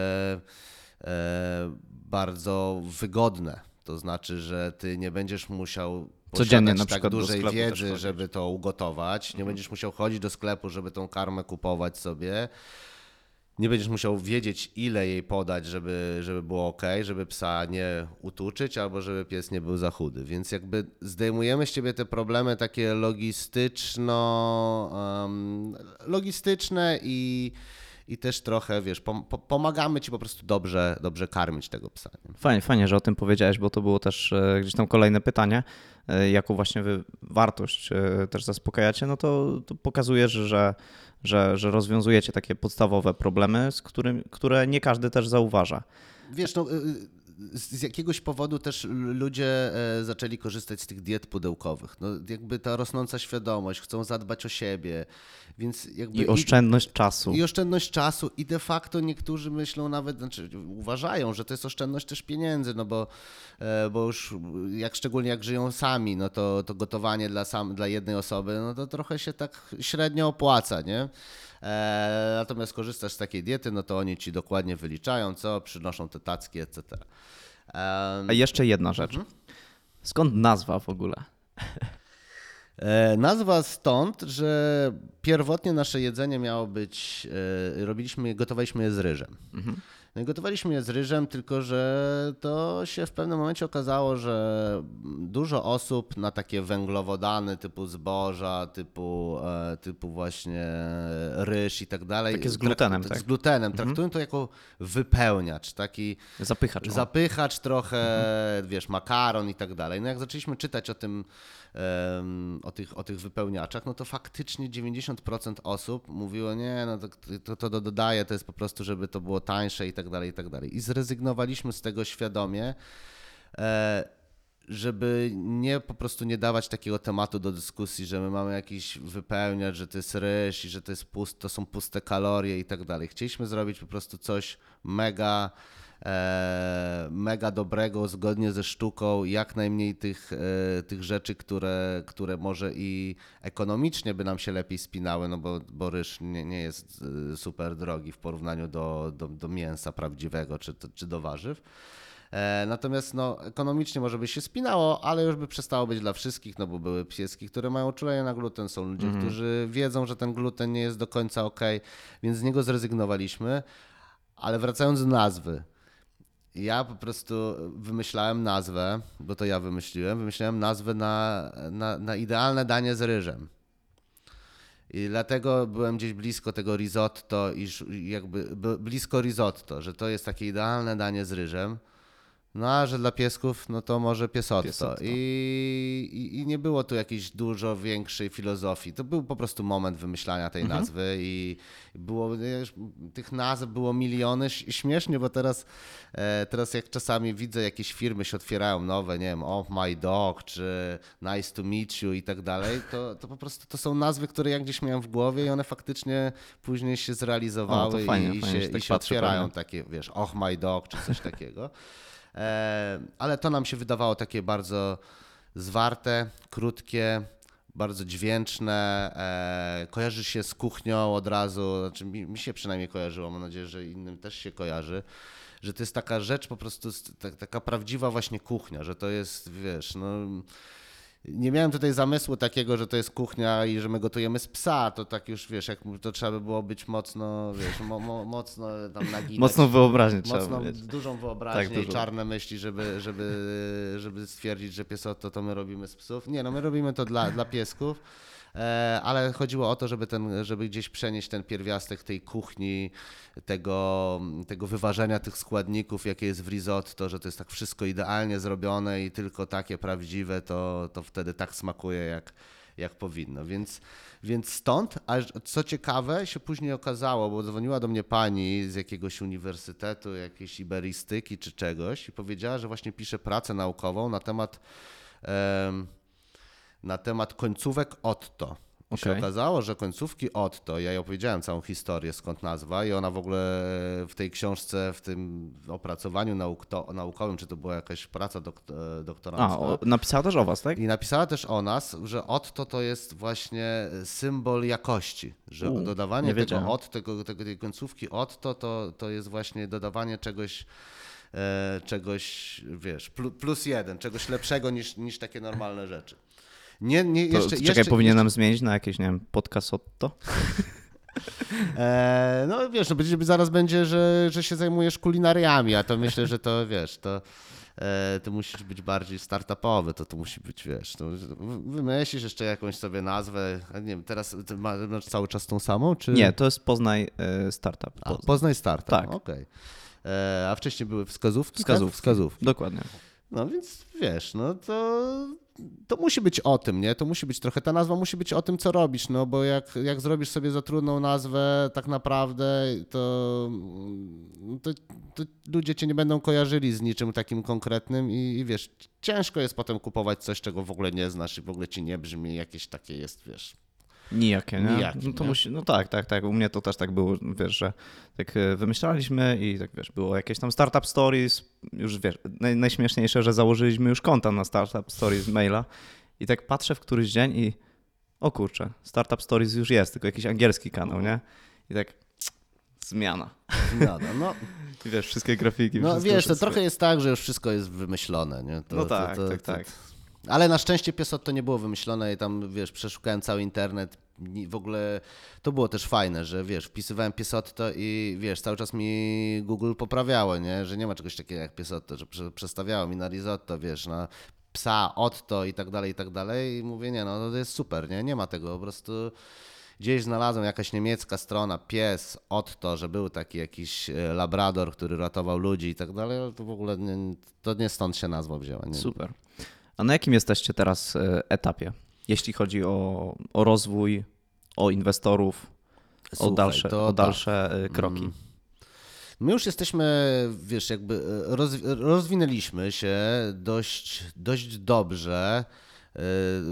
e, bardzo wygodne. To znaczy, że ty nie będziesz musiał Codziennie posiadać na tak przykład do dużej wiedzy, żeby to ugotować. Nie będziesz musiał chodzić do sklepu, żeby tą karmę kupować sobie. Nie będziesz musiał wiedzieć, ile jej podać, żeby, żeby było ok, żeby psa nie utuczyć albo żeby pies nie był za chudy. Więc jakby zdejmujemy z ciebie te problemy takie logistyczno, em, logistyczne i, i też trochę, wiesz, pom- po- pomagamy ci po prostu dobrze, dobrze karmić tego psa. Nie? Fajnie, fajnie, że o tym powiedziałeś, bo to było też e, gdzieś tam kolejne pytanie, e, jaką właśnie wy wartość e, też zaspokajacie, no to, to pokazuje, że, że, że, że rozwiązujecie takie podstawowe problemy, z którym, które nie każdy też zauważa. Wiesz, no, y, y, z jakiegoś powodu też ludzie e, zaczęli korzystać z tych diet pudełkowych. No, jakby ta rosnąca świadomość, chcą zadbać o siebie, więc jakby... I oszczędność czasu. I oszczędność czasu i de facto niektórzy myślą nawet, znaczy uważają, że to jest oszczędność też pieniędzy, no bo, e, bo już jak szczególnie jak żyją sami, no to, to gotowanie dla, sam, dla jednej osoby, no to trochę się tak średnio opłaca, nie? E, natomiast korzystasz z takiej diety, no to oni ci dokładnie wyliczają, co przynoszą te tacki, etc. Em, A jeszcze jedna rzecz. Skąd nazwa w ogóle? E, Nazwa stąd, że pierwotnie nasze jedzenie miało być, e, robiliśmy, gotowaliśmy je z ryżem. No i gotowaliśmy je z ryżem, tylko że to się w pewnym momencie okazało, że dużo osób na takie węglowodany typu zboża, typu, e, typu właśnie ryż i tak dalej. Takie z glutenem, tak? Z glutenem. Traktują to jako wypełniacz, taki Zapychacz. zapychacz trochę, wiesz, makaron i tak dalej. No jak zaczęliśmy czytać o tym, o tych, o tych wypełniaczach, no to faktycznie 90% osób mówiło, nie, no to, to, to dodaje, to jest po prostu, żeby to było tańsze i tak dalej, i tak dalej. I zrezygnowaliśmy z tego świadomie, e, żeby nie po prostu nie dawać takiego tematu do dyskusji, że my mamy jakiś wypełniacz, że to jest ryż i że to, jest pust, to są puste kalorie i tak dalej. Chcieliśmy zrobić po prostu coś mega mega dobrego, zgodnie ze sztuką, jak najmniej tych, e, tych rzeczy, które, które może i ekonomicznie by nam się lepiej spinały, no bo, bo ryż nie, nie jest e, super drogi w porównaniu do, do, do mięsa prawdziwego czy, czy do warzyw. E, Natomiast no, ekonomicznie może by się spinało, ale już by przestało być dla wszystkich, no bo były pieski, które mają uczulenie na gluten, są ludzie, którzy wiedzą, że ten gluten nie jest do końca ok, więc z niego zrezygnowaliśmy. Ale wracając do nazwy, ja po prostu wymyślałem nazwę, bo to ja wymyśliłem, wymyślałem nazwę na, na, na idealne danie z ryżem. I dlatego byłem gdzieś blisko tego risotto, iż jakby blisko risotto, że to jest takie idealne danie z ryżem. No a że dla piesków, no to może piesotto. Piesotto. I, i, I nie było tu jakiejś dużo większej filozofii. To był po prostu moment wymyślania tej nazwy i było, wiesz, tych nazw było miliony. Śmiesznie, bo teraz, e, teraz jak czasami widzę jakieś firmy się otwierają nowe, nie wiem, Oh My Dog, czy Nice to Meet You i tak dalej, to, to po prostu to są nazwy, które ja gdzieś miałem w głowie i one faktycznie później się zrealizowały O, fajnie, i, fajnie, się, tak i się patrzy otwierają pewnie. takie, wiesz, Och My Dog, czy coś takiego. E, ale to nam się wydawało takie bardzo zwarte, krótkie, bardzo dźwięczne, e, kojarzy się z kuchnią od razu, znaczy mi, mi się przynajmniej kojarzyło, mam nadzieję, że innym też się kojarzy, że to jest taka rzecz po prostu, tak, taka prawdziwa właśnie kuchnia, że to jest, wiesz, no... Nie miałem tutaj zamysłu takiego, że to jest kuchnia i że my gotujemy z psa, to tak już, wiesz, jak to trzeba by było być mocno, wiesz, mo, mo, mocno tam naginać. Mocną wyobraźnię trzeba Mocno mieć. dużą wyobraźnię Tak, i dużą. czarne myśli, żeby, żeby, żeby stwierdzić, że piesotto to my robimy z psów. Nie, no my robimy to dla, dla piesków, ale chodziło o to, żeby, ten, żeby gdzieś przenieść ten pierwiastek tej kuchni, tego, tego wyważenia tych składników, jakie jest w risotto, że to jest tak wszystko idealnie zrobione i tylko takie prawdziwe, to, to wtedy tak smakuje, jak, jak powinno. Więc, więc stąd, a co ciekawe, się później okazało, bo dzwoniła do mnie pani z jakiegoś uniwersytetu, jakiejś iberystyki czy czegoś i powiedziała, że właśnie pisze pracę naukową na temat, em, na temat końcówek Otto. I się Okej. okazało, że końcówki Otto, ja jej opowiedziałem całą historię, skąd nazwa i ona w ogóle w tej książce, w tym opracowaniu naukowym, czy to była jakaś praca dokt, doktorancka, A, o, napisała też o was, tak? i napisała też o nas, że Otto to jest właśnie symbol jakości, że U, dodawanie nie tego od, tego, tego, tej końcówki Otto to, to jest właśnie dodawanie czegoś, e, czegoś, wiesz, plu, plus jeden, czegoś lepszego niż, niż takie normalne rzeczy. Nie, nie, To, jeszcze, czekaj, jeszcze, powinienem zmienić na jakieś, nie wiem, podcast Otto? [laughs] E, no wiesz, no, będzie- zaraz będzie, że, że się zajmujesz kulinariami, a to myślę, że to wiesz, to, e, to musisz być bardziej startupowy, to to musi być, wiesz, wy- wymyślisz jeszcze jakąś sobie nazwę, a nie wiem, teraz ty ma- masz cały czas tą samą, czy? Nie, to jest Poznaj y, Startup. A, Poznań. Poznaj Startup, Tak. okej. E, A wskazówki? Wskazówki. Tak? Wskazówki. Dokładnie. No więc wiesz, no to to musi być o tym, nie? To musi być trochę, ta nazwa musi być o tym, co robisz, no bo jak, jak zrobisz sobie za trudną nazwę tak naprawdę, to, to, to ludzie cię nie będą kojarzyli z niczym takim konkretnym i, i wiesz, ciężko jest potem kupować coś, czego w ogóle nie znasz i w ogóle ci nie brzmi, jakieś takie jest, wiesz... Nijakie, nie? Nijakie, no to nie? musi, no tak, tak, tak. U mnie to też tak było, wiesz, że tak e, wymyślaliśmy i tak wiesz, było jakieś tam startup stories, już wiesz, naj, najśmieszniejsze, że założyliśmy już konta na startup stories maila i tak patrzę w któryś dzień i o kurczę, startup stories już jest, tylko jakiś angielski kanał, nie? I tak zmiana. Zmiana, no. [laughs] I wiesz, wszystkie grafiki, No wiesz, to wszystko. trochę jest tak, że już wszystko jest wymyślone, nie? To, No tak, tak, to, tak. Ale na szczęście Piesot to nie było wymyślone i tam, wiesz, przeszukałem cały internet. W ogóle to było też fajne, że wiesz, wpisywałem Piesotto i wiesz, cały czas mi Google poprawiało, nie? Że nie ma czegoś takiego jak Piesotto, że prze- przestawiało mi na risotto, wiesz, na psa, otto i tak dalej, i tak dalej. I mówię, nie, no to jest super, nie? Nie ma tego, po prostu gdzieś znalazłem jakaś niemiecka strona, pies, Otto, że był taki jakiś e, labrador, który ratował ludzi i tak dalej, ale to w ogóle nie, to nie stąd się nazwa wzięła. Nie? Super. A na jakim jesteście teraz e, etapie, jeśli chodzi o, o rozwój, o inwestorów, o Słuchaj, dalsze, to o tak. dalsze e, kroki? My już jesteśmy, wiesz, jakby e, roz, rozwinęliśmy się dość, dość dobrze.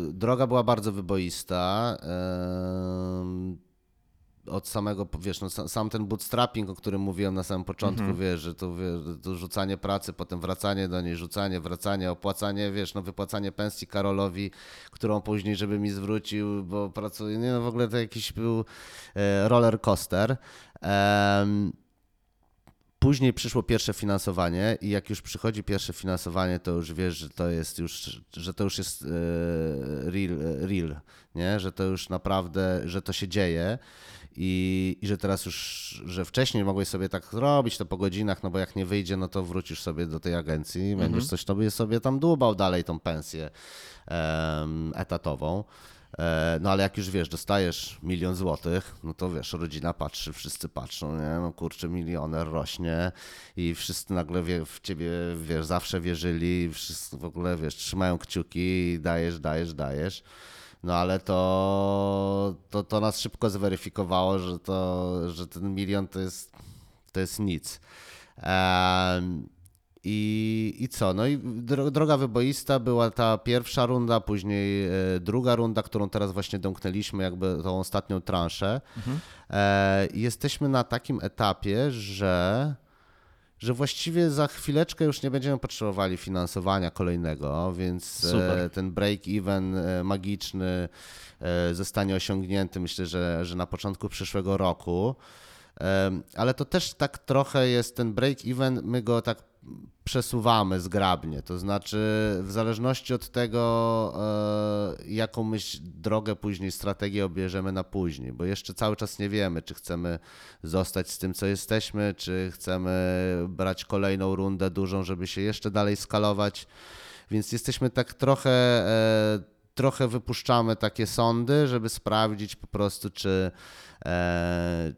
Droga była bardzo wyboista. E, Od samego, wiesz, no, sa- sam ten bootstrapping, o którym mówiłem na samym początku, wiesz, że to, wiesz, to rzucanie pracy, potem wracanie do niej, rzucanie, wracanie, opłacanie, wiesz, no wypłacanie pensji Karolowi, którą później, żeby mi zwrócił, bo pracuje, nie no w ogóle to jakiś był e, roller coaster. Później przyszło pierwsze finansowanie i jak już przychodzi pierwsze finansowanie, to już wiesz, że to jest już, że to już jest e, real, real, nie? Że to już naprawdę, że to się dzieje i, i że teraz już, że wcześniej mogłeś sobie tak zrobić to po godzinach, no bo jak nie wyjdzie, no to wrócisz sobie do tej agencji i będziesz coś sobie, sobie tam dłubał dalej tą pensję em, etatową. E, No ale jak już wiesz, dostajesz milion złotych, no to wiesz, rodzina patrzy, wszyscy patrzą, nie? No kurczę, milioner rośnie i wszyscy nagle wie, w ciebie, wiesz, zawsze wierzyli, wszyscy w ogóle, wiesz, trzymają kciuki i dajesz, dajesz, dajesz. No ale to, to, to nas szybko zweryfikowało, że, to, że ten milion to jest, to jest nic. Em, i, I co? No i dro- droga wyboista była ta pierwsza runda, później e, druga runda, którą teraz właśnie domknęliśmy, jakby tą ostatnią transzę. E, i jesteśmy na takim etapie, że, że właściwie za chwileczkę już nie będziemy potrzebowali finansowania kolejnego, więc e, Super. ten break-even e, magiczny e, zostanie osiągnięty myślę, że, że na początku przyszłego roku. Ale to też tak trochę jest ten break-even, my go tak przesuwamy zgrabnie. To znaczy, w zależności od tego, e, jaką myśl, drogę później, strategię obierzemy na później, bo jeszcze cały czas nie wiemy, czy chcemy zostać z tym, co jesteśmy, czy chcemy brać kolejną rundę dużą, żeby się jeszcze dalej skalować. Więc jesteśmy tak trochę. E, trochę wypuszczamy takie sądy, żeby sprawdzić po prostu, czy, e,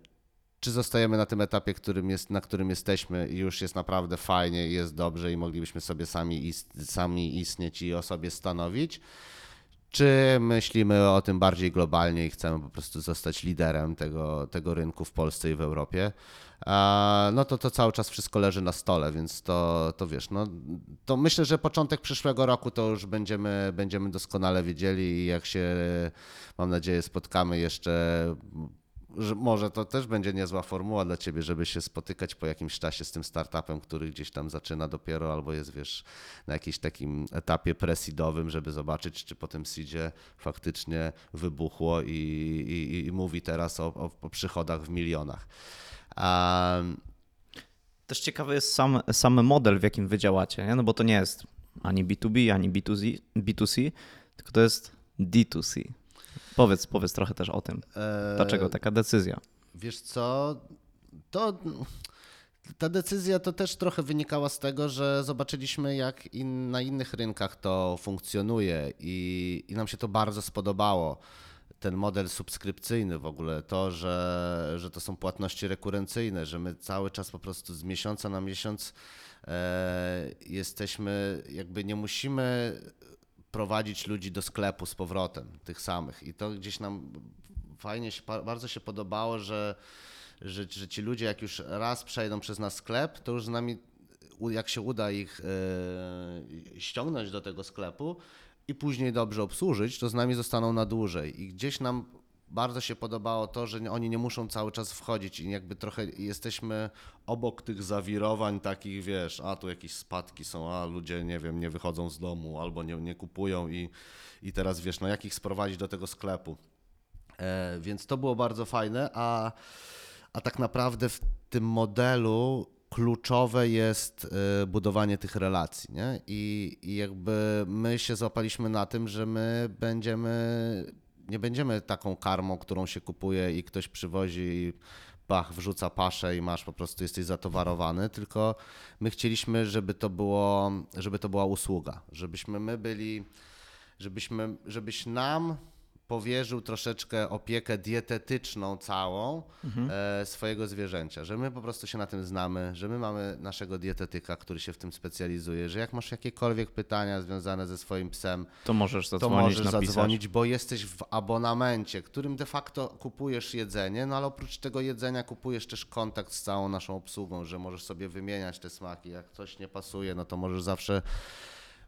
czy zostajemy na tym etapie, którym jest, na którym jesteśmy i już jest naprawdę fajnie jest dobrze i moglibyśmy sobie sami, ist, sami istnieć i o sobie stanowić. Czy myślimy o tym bardziej globalnie i chcemy po prostu zostać liderem tego, tego rynku w Polsce i w Europie? No to to cały czas wszystko leży na stole, więc to, to wiesz, no to myślę, że początek przyszłego roku to już będziemy, będziemy doskonale wiedzieli i jak się, mam nadzieję, spotkamy jeszcze że może to też będzie niezła formuła dla ciebie, żeby się spotykać po jakimś czasie z tym startupem, który gdzieś tam zaczyna dopiero albo jest, wiesz, na jakimś takim etapie presidowym, żeby zobaczyć, czy po tym seedzie faktycznie wybuchło i, i, i mówi teraz o, o, o przychodach w milionach. Um, Też ciekawy jest sam, sam model, w jakim wy działacie, nie? no bo to nie jest ani B2B, ani B2C, B2C tylko to jest D2C. Powiedz, powiedz trochę też o tym. Dlaczego taka decyzja? Wiesz co, to ta decyzja to też trochę wynikała z tego, że zobaczyliśmy, jak in, na innych rynkach to funkcjonuje i, i nam się to bardzo spodobało. Ten model subskrypcyjny w ogóle, to, że, że to są płatności rekurencyjne, że my cały czas po prostu z miesiąca na miesiąc e, jesteśmy, jakby nie musimy prowadzić ludzi do sklepu z powrotem, tych samych. I to gdzieś nam fajnie się, bardzo się podobało, że, że, że ci ludzie jak już raz przejdą przez nasz sklep, to już z nami, jak się uda ich e, ściągnąć do tego sklepu i później dobrze obsłużyć, to z nami zostaną na dłużej. I gdzieś nam bardzo się podobało to, że oni nie muszą cały czas wchodzić i jakby trochę jesteśmy obok tych zawirowań takich, wiesz, a tu jakieś spadki są, a ludzie, nie wiem, nie wychodzą z domu albo nie, nie kupują i, i teraz, wiesz, no jak ich sprowadzić do tego sklepu. E, więc to było bardzo fajne, a, a tak naprawdę w tym modelu kluczowe jest e, budowanie tych relacji, nie? I, I jakby my się złapaliśmy na tym, że my będziemy, nie będziemy taką karmą, którą się kupuje i ktoś przywozi i bach, wrzuca paszę i masz po prostu, jesteś zatowarowany, tylko my chcieliśmy, żeby to było, żeby to była usługa, żebyśmy my byli, żebyśmy, żebyś nam powierzył troszeczkę opiekę dietetyczną całą e, swojego zwierzęcia, że my po prostu się na tym znamy, że my mamy naszego dietetyka, który się w tym specjalizuje, że jak masz jakiekolwiek pytania związane ze swoim psem, To możesz to zadzwonić, możesz napisać. zadzwonić, bo jesteś w abonamencie, którym de facto kupujesz jedzenie, no ale oprócz tego jedzenia kupujesz też kontakt z całą naszą obsługą, że możesz sobie wymieniać te smaki. Jak coś nie pasuje, no to możesz zawsze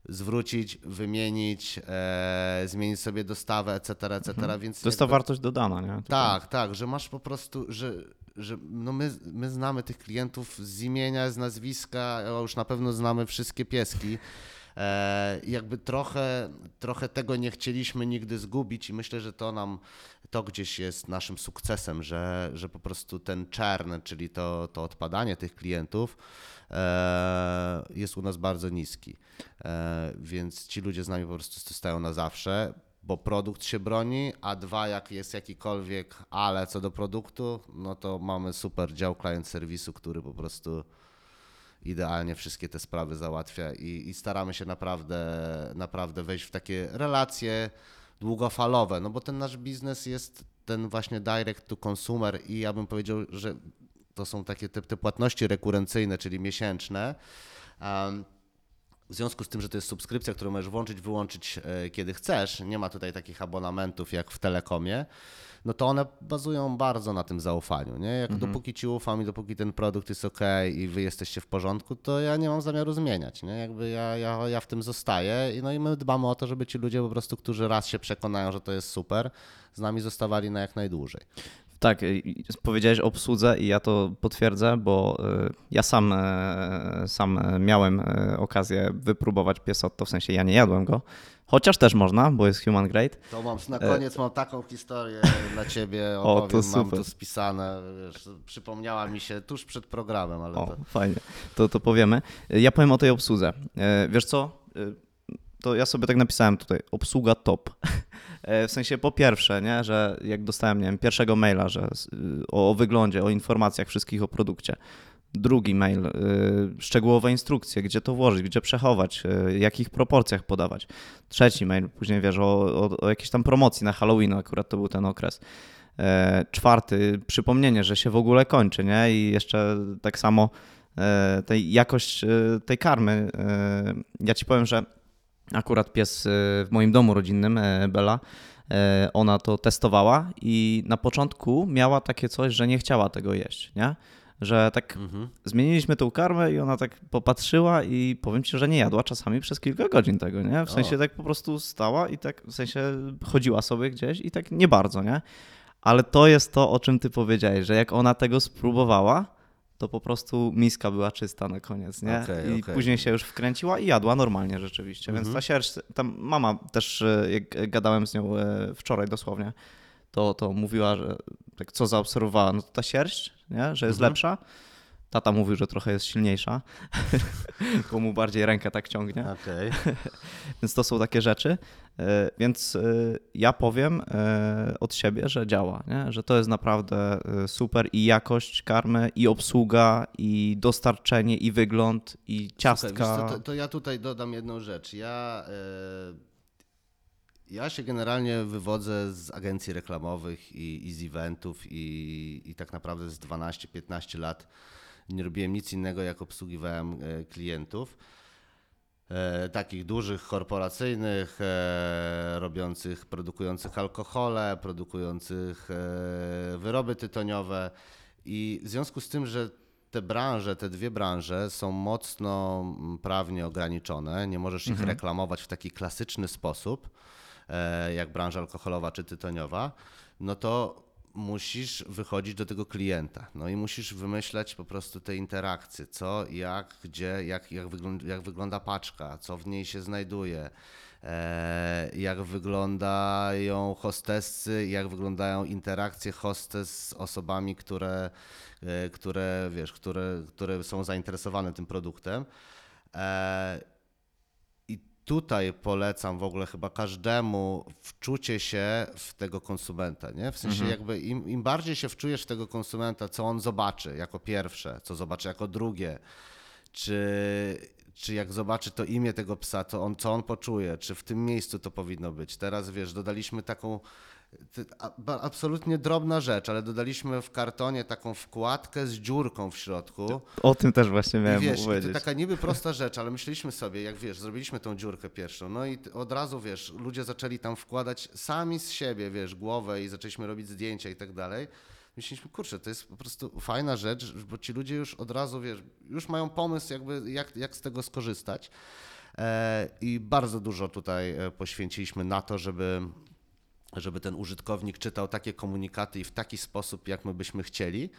zwrócić, wymienić, e, zmienić sobie dostawę, etc., etc., więc To jest ta wartość dodana, nie? Tak, tak, że masz po prostu, że, że no my, my znamy tych klientów z imienia, z nazwiska, już na pewno znamy wszystkie pieski. E, jakby trochę, trochę tego nie chcieliśmy nigdy zgubić i myślę, że to nam, to gdzieś jest naszym sukcesem, że, że po prostu ten czern, czyli to, to odpadanie tych klientów e, jest u nas bardzo niski. E, więc ci ludzie z nami po prostu zostają na zawsze bo produkt się broni, a dwa, jak jest jakikolwiek ale co do produktu, no to mamy super dział client serwisu, który po prostu idealnie wszystkie te sprawy załatwia i, i staramy się naprawdę, naprawdę wejść w takie relacje długofalowe, no bo ten nasz biznes jest ten właśnie direct to consumer i ja bym powiedział, że to są takie te, te płatności rekurencyjne, czyli miesięczne. Um, w związku z tym, że to jest subskrypcja, którą możesz włączyć, wyłączyć e, kiedy chcesz, nie ma tutaj takich abonamentów jak w Telekomie, no to one bazują bardzo na tym zaufaniu. Nie? Jak dopóki ci ufam i dopóki ten produkt jest ok i wy jesteście w porządku, to ja nie mam zamiaru zmieniać. Nie? Jakby ja, ja, ja w tym zostaję i, no i my dbamy o to, żeby ci ludzie po prostu, którzy raz się przekonają, że to jest super, z nami zostawali na jak najdłużej. Tak, powiedziałeś o obsłudze i ja to potwierdzę, bo y, ja sam, e, sam e, miałem okazję wypróbować piesotto, w sensie ja nie jadłem go, chociaż też można, bo jest human grade. To mam na koniec mam taką historię dla ciebie, E. [laughs] O, to opowiem, mam super. tu spisane, wiesz, przypomniała mi się tuż przed programem, ale O, to... fajnie, to, to powiemy. Ja powiem o tej obsłudze. Wiesz co, to ja sobie tak napisałem tutaj, obsługa top. [laughs] E, W sensie po pierwsze, nie, że jak dostałem, nie wiem, pierwszego maila, że o, o wyglądzie, o informacjach wszystkich o produkcie. Drugi mail, y, szczegółowe instrukcje, gdzie to włożyć, gdzie przechować, y, jakich proporcjach podawać. Trzeci mail, później wiesz o, o, o jakiejś tam promocji na Halloween, akurat to był ten okres. E, czwarty, przypomnienie, że się w ogóle kończy, nie? I jeszcze tak samo e, tej jakość e, tej karmy. E, ja ci powiem, że akurat pies e, w moim domu rodzinnym, e, Bella, e, ona to testowała i na początku miała takie coś, że nie chciała tego jeść, nie? Że tak Mhm. zmieniliśmy tą karmę i ona tak popatrzyła i powiem ci, że nie jadła czasami przez kilka godzin tego, nie? W sensie O. tak po prostu stała i tak w sensie chodziła sobie gdzieś i tak nie bardzo, nie? Ale to jest to, o czym ty powiedziałeś, że jak ona tego spróbowała, to po prostu miska była czysta na koniec, nie? Okej, I okej. później się już wkręciła i jadła normalnie rzeczywiście. Więc ta sierść, tam mama też, e, jak gadałem z nią e, wczoraj dosłownie, to, to mówiła, że tak co zaobserwowała, no to ta sierść, nie? że jest lepsza. Tata mówił, że trochę jest silniejsza, [laughs] bo mu bardziej rękę tak ciągnie. Okej. [laughs] Więc to są takie rzeczy. E, Więc e, ja powiem e, od siebie, że działa, nie? że to jest naprawdę super i jakość karmy, i obsługa, i dostarczenie, i wygląd, i ciastka. Słuchaj, co, to, to ja tutaj dodam jedną rzecz. Ja, ja się generalnie wywodzę z agencji reklamowych i, i z eventów i, i tak naprawdę z 12-15 lat nie robiłem nic innego jak obsługiwałem e, klientów. e, takich dużych, korporacyjnych, e, robiących, produkujących alkohole, produkujących e, wyroby tytoniowe. I w związku z tym, że te branże, te dwie branże są mocno mm, prawnie ograniczone, nie możesz ich reklamować w taki klasyczny sposób, e, jak branża alkoholowa czy tytoniowa, no to musisz wychodzić do tego klienta. No i musisz wymyślać po prostu te interakcje, co, jak, gdzie, jak, jak, wygląda, jak wygląda paczka, co w niej się znajduje, e, jak wyglądają hostessy, jak wyglądają interakcje hostes z osobami, które, e, które, wiesz, które, które są zainteresowane tym produktem. Tutaj polecam w ogóle chyba każdemu wczucie się w tego konsumenta, nie? W sensie jakby im, im bardziej się wczujesz w tego konsumenta, co on zobaczy jako pierwsze, co zobaczy jako drugie, czy, czy jak zobaczy to imię tego psa, to on, co on poczuje, czy w tym miejscu to powinno być. Teraz wiesz, dodaliśmy taką absolutnie drobna rzecz, ale dodaliśmy w kartonie taką wkładkę z dziurką w środku. O tym też właśnie miałem I wiesz, i to powiedzieć. taka niby prosta rzecz, ale myśleliśmy sobie, jak wiesz, zrobiliśmy tą dziurkę pierwszą, no i od razu, wiesz, ludzie zaczęli tam wkładać sami z siebie, wiesz, głowę i zaczęliśmy robić zdjęcia i tak dalej. Myśleliśmy, kurczę, to jest po prostu fajna rzecz, bo ci ludzie już od razu, wiesz, już mają pomysł jakby, jak, jak z tego skorzystać. E, I bardzo dużo tutaj e, poświęciliśmy na to, żeby żeby ten użytkownik czytał takie komunikaty i w taki sposób, jak my byśmy chcieli.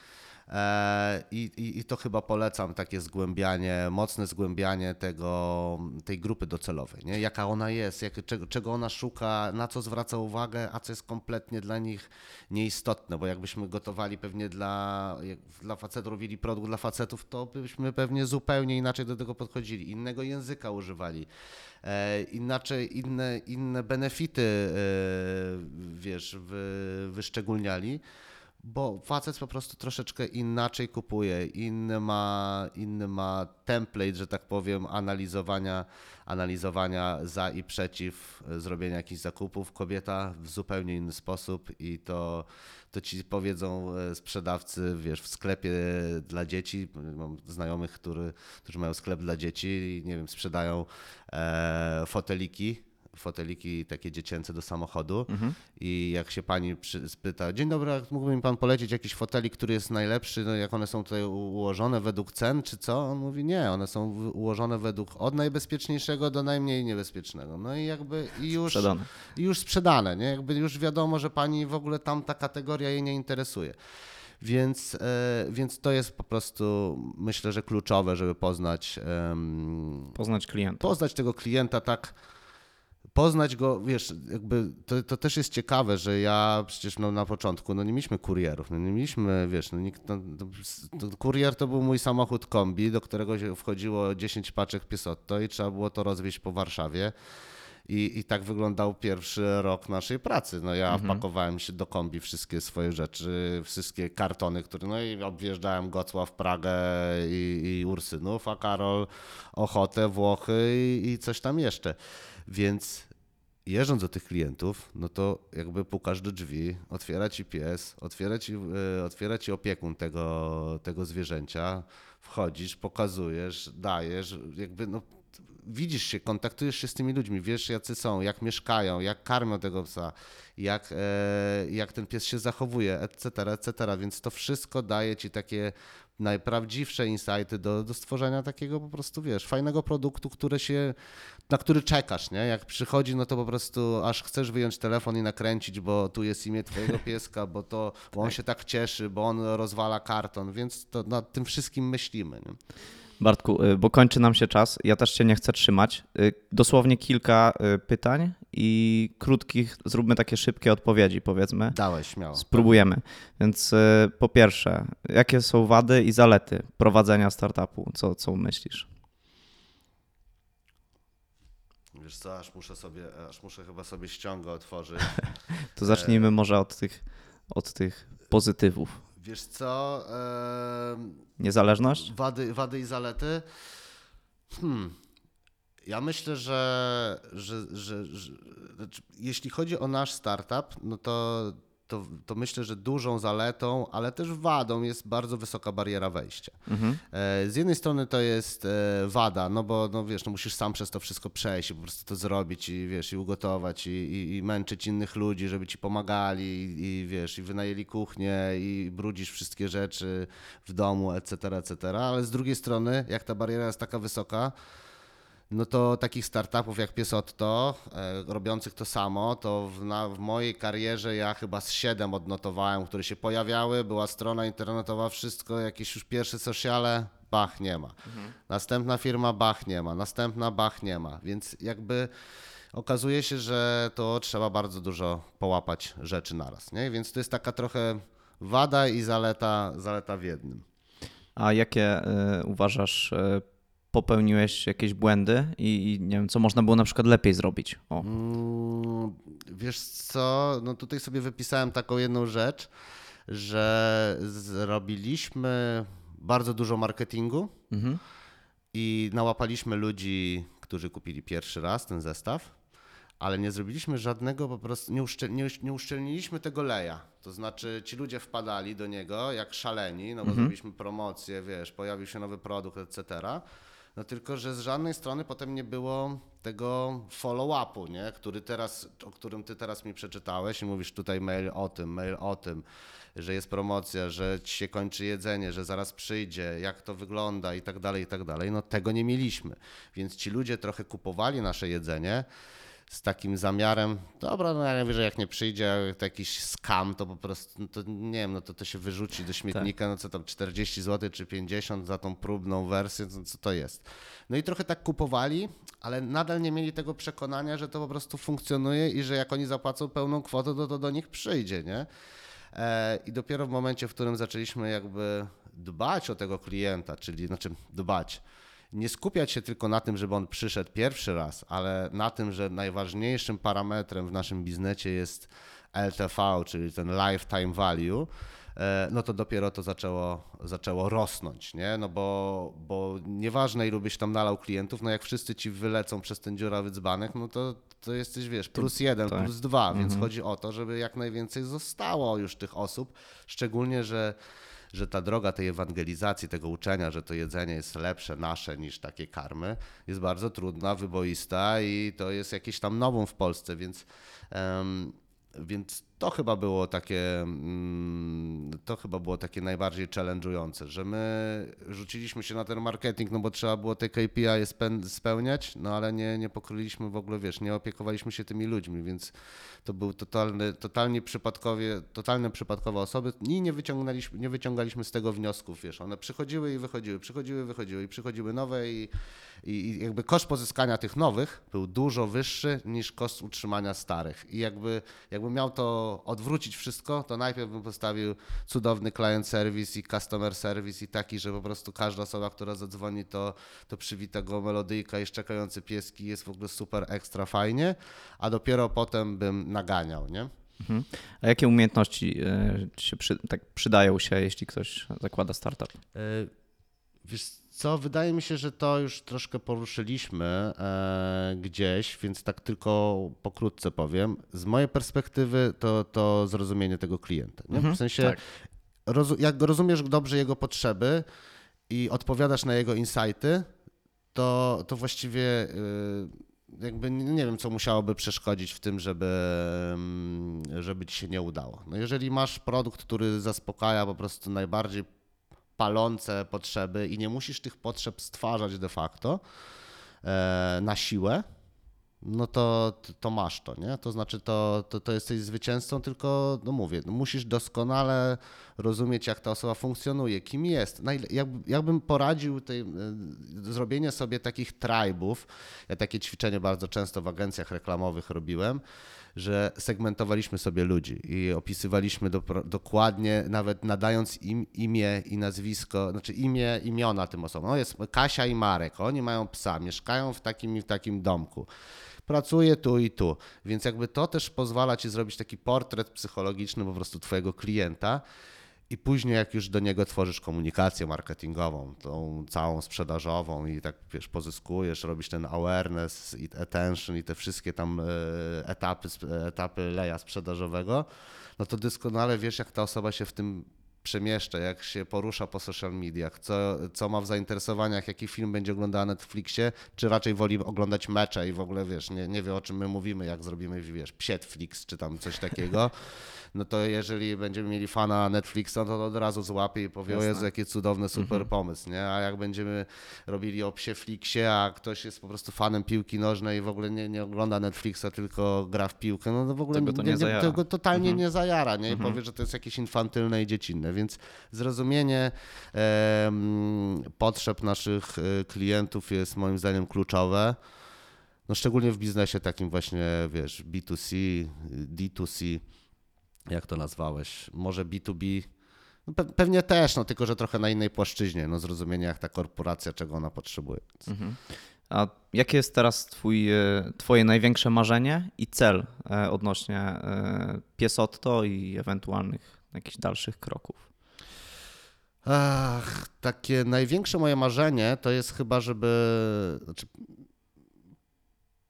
E, I, i, I to chyba polecam, takie zgłębianie, mocne zgłębianie tego, tej grupy docelowej, nie? jaka ona jest, jak, czego, czego ona szuka, na co zwraca uwagę, a co jest kompletnie dla nich nieistotne, bo jakbyśmy gotowali pewnie dla, dla facetów, robili produkt dla facetów, to byśmy pewnie zupełnie inaczej do tego podchodzili, innego języka używali inaczej, inne, inne benefity, e, wiesz, wy, wyszczególniali, bo facet po prostu troszeczkę inaczej kupuje, inny ma, inny ma template, że tak powiem, analizowania, analizowania za i przeciw e, zrobienia jakichś zakupów. Kobieta w zupełnie inny sposób i to, to ci powiedzą e, sprzedawcy, wiesz, w sklepie dla dzieci. Mam znajomych, który, którzy mają sklep dla dzieci i nie wiem, sprzedają e, foteliki foteliki takie dziecięce do samochodu i jak się pani przy, spyta, dzień dobry, mógłby mi pan polecić jakiś fotelik, który jest najlepszy, no jak one są tutaj ułożone według cen, czy co? On mówi, nie, one są ułożone według od najbezpieczniejszego do najmniej niebezpiecznego. No i jakby i już Sprzedane. i już sprzedane, nie? Jakby już wiadomo, że pani w ogóle tam ta kategoria jej nie interesuje. Więc, e, więc to jest po prostu, myślę, że kluczowe, żeby poznać, Poznać klienta. poznać tego klienta tak, poznać go, wiesz, jakby to, to też jest ciekawe, że ja przecież no, na początku no, nie mieliśmy kurierów, no, nie mieliśmy, wiesz, no, nikt, no, to, kurier to był mój samochód kombi, do którego się wchodziło 10 paczek piesotto i trzeba było to rozwieźć po Warszawie. I, I tak wyglądał pierwszy rok naszej pracy. No ja wpakowałem się do kombi wszystkie swoje rzeczy, wszystkie kartony, które, no i objeżdżałem Gocław, Pragę i, i Ursynów, a Karol Ochotę, Włochy i, i coś tam jeszcze. Więc jeżdżąc do tych klientów, no to jakby pukasz do drzwi, otwiera ci pies, otwiera ci, e, otwiera ci opiekun tego, tego zwierzęcia, wchodzisz, pokazujesz, dajesz, jakby no, widzisz się, kontaktujesz się z tymi ludźmi, wiesz jacy są, jak mieszkają, jak karmią tego psa, jak, e, jak ten pies się zachowuje, etc., etc., więc to wszystko daje ci takie najprawdziwsze insighty do, do stworzenia takiego po prostu, wiesz, fajnego produktu, który się, na który czekasz, nie? Jak przychodzi, no to po prostu aż chcesz wyjąć telefon i nakręcić, bo tu jest imię twojego [laughs] pieska, bo to, bo on się tak cieszy, bo on rozwala karton, więc to nad tym wszystkim myślimy, nie? Bartku, y, bo kończy nam się czas, ja też Cię nie chcę trzymać. Y, Dosłownie kilka y, pytań i krótkich, zróbmy takie szybkie odpowiedzi, powiedzmy. Dałeś, śmiało. Spróbujemy. Więc po pierwsze, jakie są wady i zalety prowadzenia startupu? Co, co myślisz? Wiesz co, aż muszę sobie, aż muszę chyba sobie ściągę otworzyć. [laughs] To zacznijmy może od tych, od tych pozytywów. Wiesz co, Niezależność? wady, wady i zalety? Hmm. Ja myślę, że, że, że, że znaczy, jeśli chodzi o nasz startup, no to to, to myślę, że dużą zaletą, ale też wadą jest bardzo wysoka bariera wejścia. E, Z jednej strony to jest e, wada, no bo no wiesz, no musisz sam przez to wszystko przejść i po prostu to zrobić i wiesz, i ugotować i, i, i męczyć innych ludzi, żeby ci pomagali i, i wiesz, i wynajęli kuchnię i brudzisz wszystkie rzeczy w domu, etc., etc., ale z drugiej strony, jak ta bariera jest taka wysoka, no to takich startupów jak Piesotto, e, robiących to samo, to w, na, w mojej karierze ja chyba z siedem odnotowałem, które się pojawiały, była strona internetowa, wszystko, jakieś już pierwsze sociale, bach, nie ma. Następna firma, bach, nie ma. Następna, bach, nie ma. Więc jakby okazuje się, że to trzeba bardzo dużo połapać rzeczy naraz, nie? Więc to jest taka trochę wada i zaleta, zaleta w jednym. A jakie y, uważasz, y, popełniłeś jakieś błędy i, i nie wiem, co można było na przykład lepiej zrobić? O. Mm, Wiesz co, no tutaj sobie wypisałem taką jedną rzecz, że zrobiliśmy bardzo dużo marketingu Mhm. i nałapaliśmy ludzi, którzy kupili pierwszy raz ten zestaw, ale nie zrobiliśmy żadnego, po prostu nie, uszczel, nie, nie uszczelniliśmy tego leja. To znaczy ci ludzie wpadali do niego jak szaleni, no bo zrobiliśmy promocję, wiesz, pojawił się nowy produkt, etc. No tylko, że z żadnej strony potem nie było tego follow-upu, nie? Który teraz, o którym ty teraz mi przeczytałeś i mówisz tutaj mail o tym, mail o tym, że jest promocja, że ci się kończy jedzenie, że zaraz przyjdzie, jak to wygląda i tak dalej, i tak dalej. No tego nie mieliśmy. Więc ci ludzie trochę kupowali nasze jedzenie z takim zamiarem, dobra, no ja wiem, że jak nie przyjdzie to jakiś skam, to po prostu, no to nie wiem, no to to się wyrzuci do śmietnika, no co tam, 40 zł czy 50 za tą próbną wersję, no co to jest. No i trochę tak kupowali, ale nadal nie mieli tego przekonania, że to po prostu funkcjonuje i że jak oni zapłacą pełną kwotę, to to do nich przyjdzie, nie? E, I dopiero w momencie, w którym zaczęliśmy jakby dbać o tego klienta, czyli znaczy dbać, nie skupiać się tylko na tym, żeby on przyszedł pierwszy raz, ale na tym, że najważniejszym parametrem w naszym biznesie jest LTV, czyli ten lifetime value, e, no to dopiero to zaczęło, zaczęło rosnąć, nie? No bo, bo nieważne ilu byś tam nalał klientów, no jak wszyscy ci wylecą przez ten dziurawy dzbanek, no to, to jesteś, wiesz, plus jeden, tak. plus dwa, więc chodzi o to, żeby jak najwięcej zostało już tych osób, szczególnie, że że ta droga tej ewangelizacji, tego uczenia, że to jedzenie jest lepsze nasze niż takie karmy, jest bardzo trudna, wyboista i to jest jakieś tam nową w Polsce, więc, em, więc to chyba było takie, mm, to chyba było takie najbardziej challenge'ujące, że my rzuciliśmy się na ten marketing, no bo trzeba było te KPI spełniać, no ale nie, nie pokryliśmy w ogóle, wiesz, nie opiekowaliśmy się tymi ludźmi, więc to był totalny, totalnie przypadkowie, totalne przypadkowe osoby i nie wyciągnęliśmy, nie wyciągaliśmy z tego wniosków, wiesz, one przychodziły i wychodziły, przychodziły, wychodziły i przychodziły nowe i, i, i jakby koszt pozyskania tych nowych był dużo wyższy niż koszt utrzymania starych i jakby, jakby miał to odwrócić wszystko, to najpierw bym postawił cudowny client service i customer service i taki, że po prostu każda osoba, która zadzwoni, to, to przywita go melodyjka i szczekający pieski jest w ogóle super ekstra fajnie, a dopiero potem bym naganiał, nie? Mhm. A jakie umiejętności ci się przy, tak przydają się, jeśli ktoś zakłada startup? E, Wiesz co, wydaje mi się, że to już troszkę poruszyliśmy e, gdzieś, więc tak tylko pokrótce powiem. Z mojej perspektywy to, to zrozumienie tego klienta. Mhm, w sensie, tak. rozu- jak rozumiesz dobrze jego potrzeby i odpowiadasz na jego insighty, to, to właściwie y, jakby nie nie wiem, co musiałoby przeszkodzić w tym, żeby, mm, żeby ci się nie udało. No jeżeli masz produkt, który zaspokaja po prostu najbardziej palące potrzeby i nie musisz tych potrzeb stwarzać de facto e, na siłę, no to, to masz to, nie? To znaczy to, to, to jesteś zwycięzcą, tylko no mówię, no musisz doskonale rozumieć, jak ta osoba funkcjonuje, kim jest. Jak, jakbym poradził tej, e, zrobienie sobie takich tribów, ja takie ćwiczenie bardzo często w agencjach reklamowych robiłem, że segmentowaliśmy sobie ludzi i opisywaliśmy do, dokładnie, nawet nadając im imię i nazwisko, znaczy imię, imiona tym osobom. No jest Kasia i Marek, oni mają psa, mieszkają w takim i w takim domku. Pracuje tu i tu, więc jakby to też pozwala ci zrobić taki portret psychologiczny po prostu twojego klienta I później, jak już do niego tworzysz komunikację marketingową, tą całą sprzedażową i tak wiesz, pozyskujesz, robisz ten awareness i attention i te wszystkie tam e, etapy, etapy leja sprzedażowego, no to doskonale wiesz, jak ta osoba się w tym przemieszcza, jak się porusza po social mediach, co, co ma w zainteresowaniach, jaki film będzie oglądał na Netflixie, czy raczej woli oglądać mecze i w ogóle, wiesz, nie, nie wie o czym my mówimy, jak zrobimy, wiesz, Psietflix czy tam coś takiego, no to jeżeli będziemy mieli fana Netflixa, no to od razu złapie i powie, o Jezu, jaki cudowny, super Mhm. pomysł, nie? A jak będziemy robili o Psieflixie, a ktoś jest po prostu fanem piłki nożnej i w ogóle nie, nie ogląda Netflixa, tylko gra w piłkę, no to w ogóle Tego to nie zajara. tego totalnie Mhm. nie zajara, nie? I powie, że to jest jakieś infantylne i dziecinne, więc zrozumienie em, potrzeb naszych e, klientów jest moim zdaniem kluczowe. No szczególnie w biznesie takim właśnie, wiesz, B2C, D2C, jak to nazwałeś? Może B2B? No pe- pewnie też, no tylko że trochę na innej płaszczyźnie, no zrozumienie jak ta korporacja, czego ona potrzebuje. Mhm. A jakie jest teraz twój, e, twoje największe marzenie i cel e, odnośnie e, Piesotto i ewentualnych jakichś dalszych kroków? Ach, takie największe moje marzenie to jest chyba, żeby. Znaczy,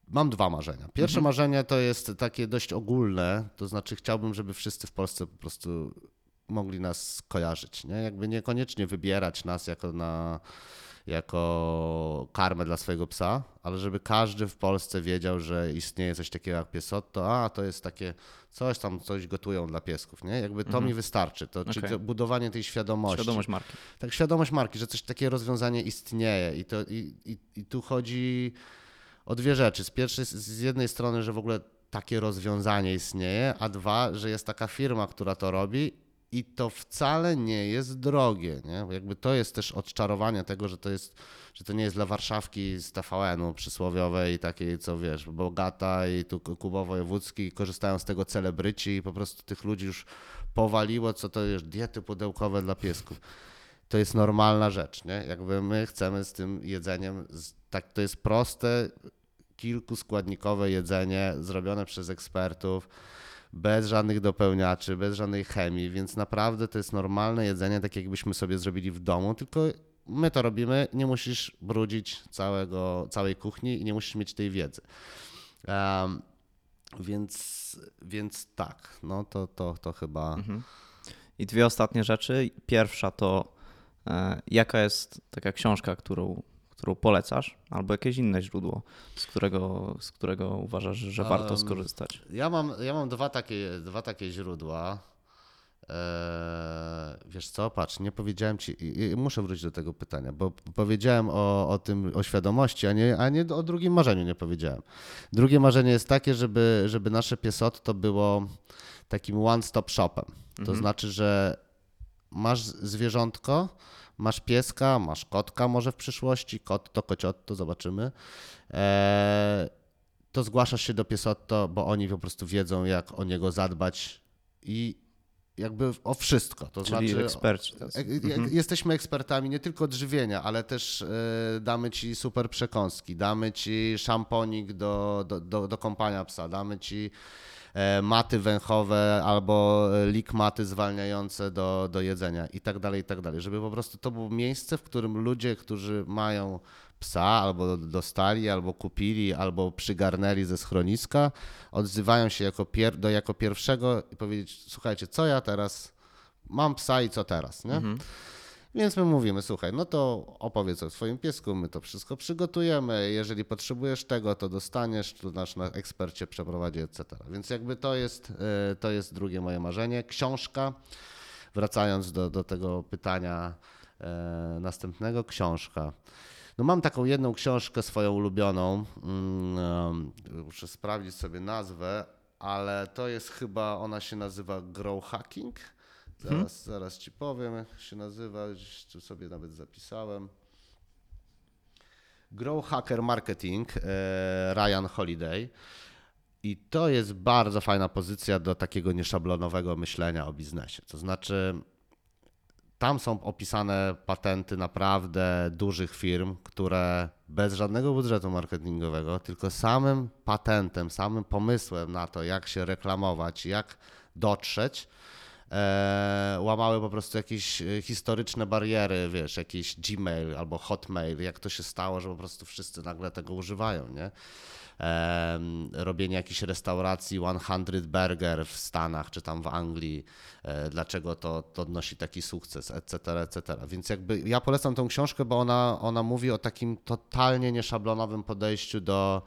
mam dwa marzenia. Pierwsze Mhm. marzenie to jest takie dość ogólne, to znaczy chciałbym, żeby wszyscy w Polsce po prostu mogli nas kojarzyć. Nie? Jakby niekoniecznie wybierać nas jako na jako karmę dla swojego psa, ale żeby każdy w Polsce wiedział, że istnieje coś takiego jak piesotto, a to jest takie coś tam, coś gotują dla piesków, nie? Jakby to mi wystarczy, to, czyli Okej. to budowanie tej świadomości. Świadomość marki. Tak, świadomość marki, że coś takie rozwiązanie istnieje i, to, i, i, i tu chodzi o dwie rzeczy. Z pierwszej, z jednej strony, że w ogóle takie rozwiązanie istnieje, a dwa, że jest taka firma, która to robi i to wcale nie jest drogie, nie? Jakby to jest też odczarowanie tego, że to jest, że to nie jest dla Warszawki z TVN-u przysłowiowej, takiej, co wiesz, bogata i tu Kuba Wojewódzki korzystają z tego celebryci i po prostu tych ludzi już powaliło, co to jest diety pudełkowe dla piesków to jest normalna rzecz, nie? Jakby my chcemy z tym jedzeniem, tak to jest proste, kilkuskładnikowe jedzenie zrobione przez ekspertów, bez żadnych dopełniaczy, bez żadnej chemii, więc naprawdę to jest normalne jedzenie, tak jakbyśmy sobie zrobili w domu, tylko my to robimy, nie musisz brudzić całego, całej kuchni i nie musisz mieć tej wiedzy. Em, więc, więc tak, no to, to, to chyba... Mhm. I dwie ostatnie rzeczy. Pierwsza to e, jaka jest taka książka, którą, którą polecasz, albo jakieś inne źródło, z którego, z którego uważasz, że warto Em, skorzystać. Ja mam, ja mam dwa, takie, dwa takie źródła. Eee, wiesz co, patrz, nie powiedziałem ci, i- i muszę wrócić do tego pytania, bo powiedziałem o, o tym, o świadomości, a nie, a nie o drugim marzeniu nie powiedziałem. Drugie marzenie jest takie, żeby, żeby nasze piesot to było takim one-stop shopem. To znaczy, że masz zwierzątko, masz pieska, masz kotka może w przyszłości, kot to kociot, to zobaczymy. Eee, to zgłaszasz się do Piesotto, bo oni po prostu wiedzą, jak o niego zadbać i jakby o wszystko. To Czyli znaczy, eksperci e- e- Jesteśmy ekspertami nie tylko odżywienia, ale też e, damy ci super przekąski, damy ci szamponik do, do, do, do kąpania psa, damy ci e, maty węchowe albo e, lik maty zwalniające do, do jedzenia i tak dalej, i tak dalej. Żeby po prostu to było miejsce, w którym ludzie, którzy mają psa albo dostali, albo kupili, albo przygarnęli ze schroniska, odzywają się jako, pier- do, jako pierwszego i powiedzieć, słuchajcie, co ja teraz, mam psa i co teraz, nie? Więc my mówimy, słuchaj, no to opowiedz o swoim piesku, my to wszystko przygotujemy, jeżeli potrzebujesz tego, to dostaniesz, tu nasz na- ekspert cię przeprowadzi, etc. Więc jakby to jest, e, to jest drugie moje marzenie. Książka, wracając do, do tego pytania e, następnego, książka. No mam taką jedną książkę swoją ulubioną, mm, em, muszę sprawdzić sobie nazwę, ale to jest chyba, ona się nazywa Grow Hacking. Zaraz, zaraz ci powiem, jak się nazywa, gdzieś tu sobie nawet zapisałem. Grow Hacker Marketing, e, Ryan Holiday. I to jest bardzo fajna pozycja do takiego nieszablonowego myślenia o biznesie. To znaczy, tam są opisane patenty naprawdę dużych firm, które bez żadnego budżetu marketingowego, tylko samym patentem, samym pomysłem na to, jak się reklamować, jak dotrzeć, e, łamały po prostu jakieś e, historyczne bariery, wiesz, jakiś Gmail albo Hotmail, jak to się stało, że po prostu wszyscy nagle tego używają, nie? Em, robienie jakichś restauracji 100 Burger w Stanach czy tam w Anglii, e, dlaczego to, to odnosi taki sukces, etc., etc. Więc jakby ja polecam tą książkę, bo ona, ona mówi o takim totalnie nieszablonowym podejściu do,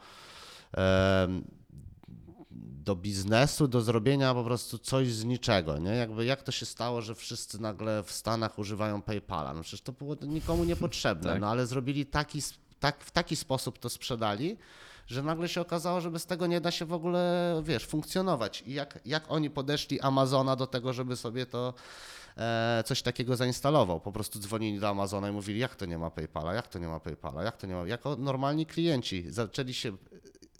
do biznesu, do zrobienia po prostu coś z niczego, nie? Jakby jak to się stało, że wszyscy nagle w Stanach używają PayPala? No przecież to było nikomu niepotrzebne, [laughs] Tak. no ale zrobili taki, tak, w taki sposób to sprzedali, że nagle się okazało, że bez tego nie da się w ogóle, wiesz, funkcjonować. I jak, jak oni podeszli Amazona do tego, żeby sobie to e, coś takiego zainstalował. Po prostu dzwonili do Amazona i mówili, jak to nie ma PayPala, jak to nie ma PayPala, jak to nie ma. Jako normalni klienci zaczęli się.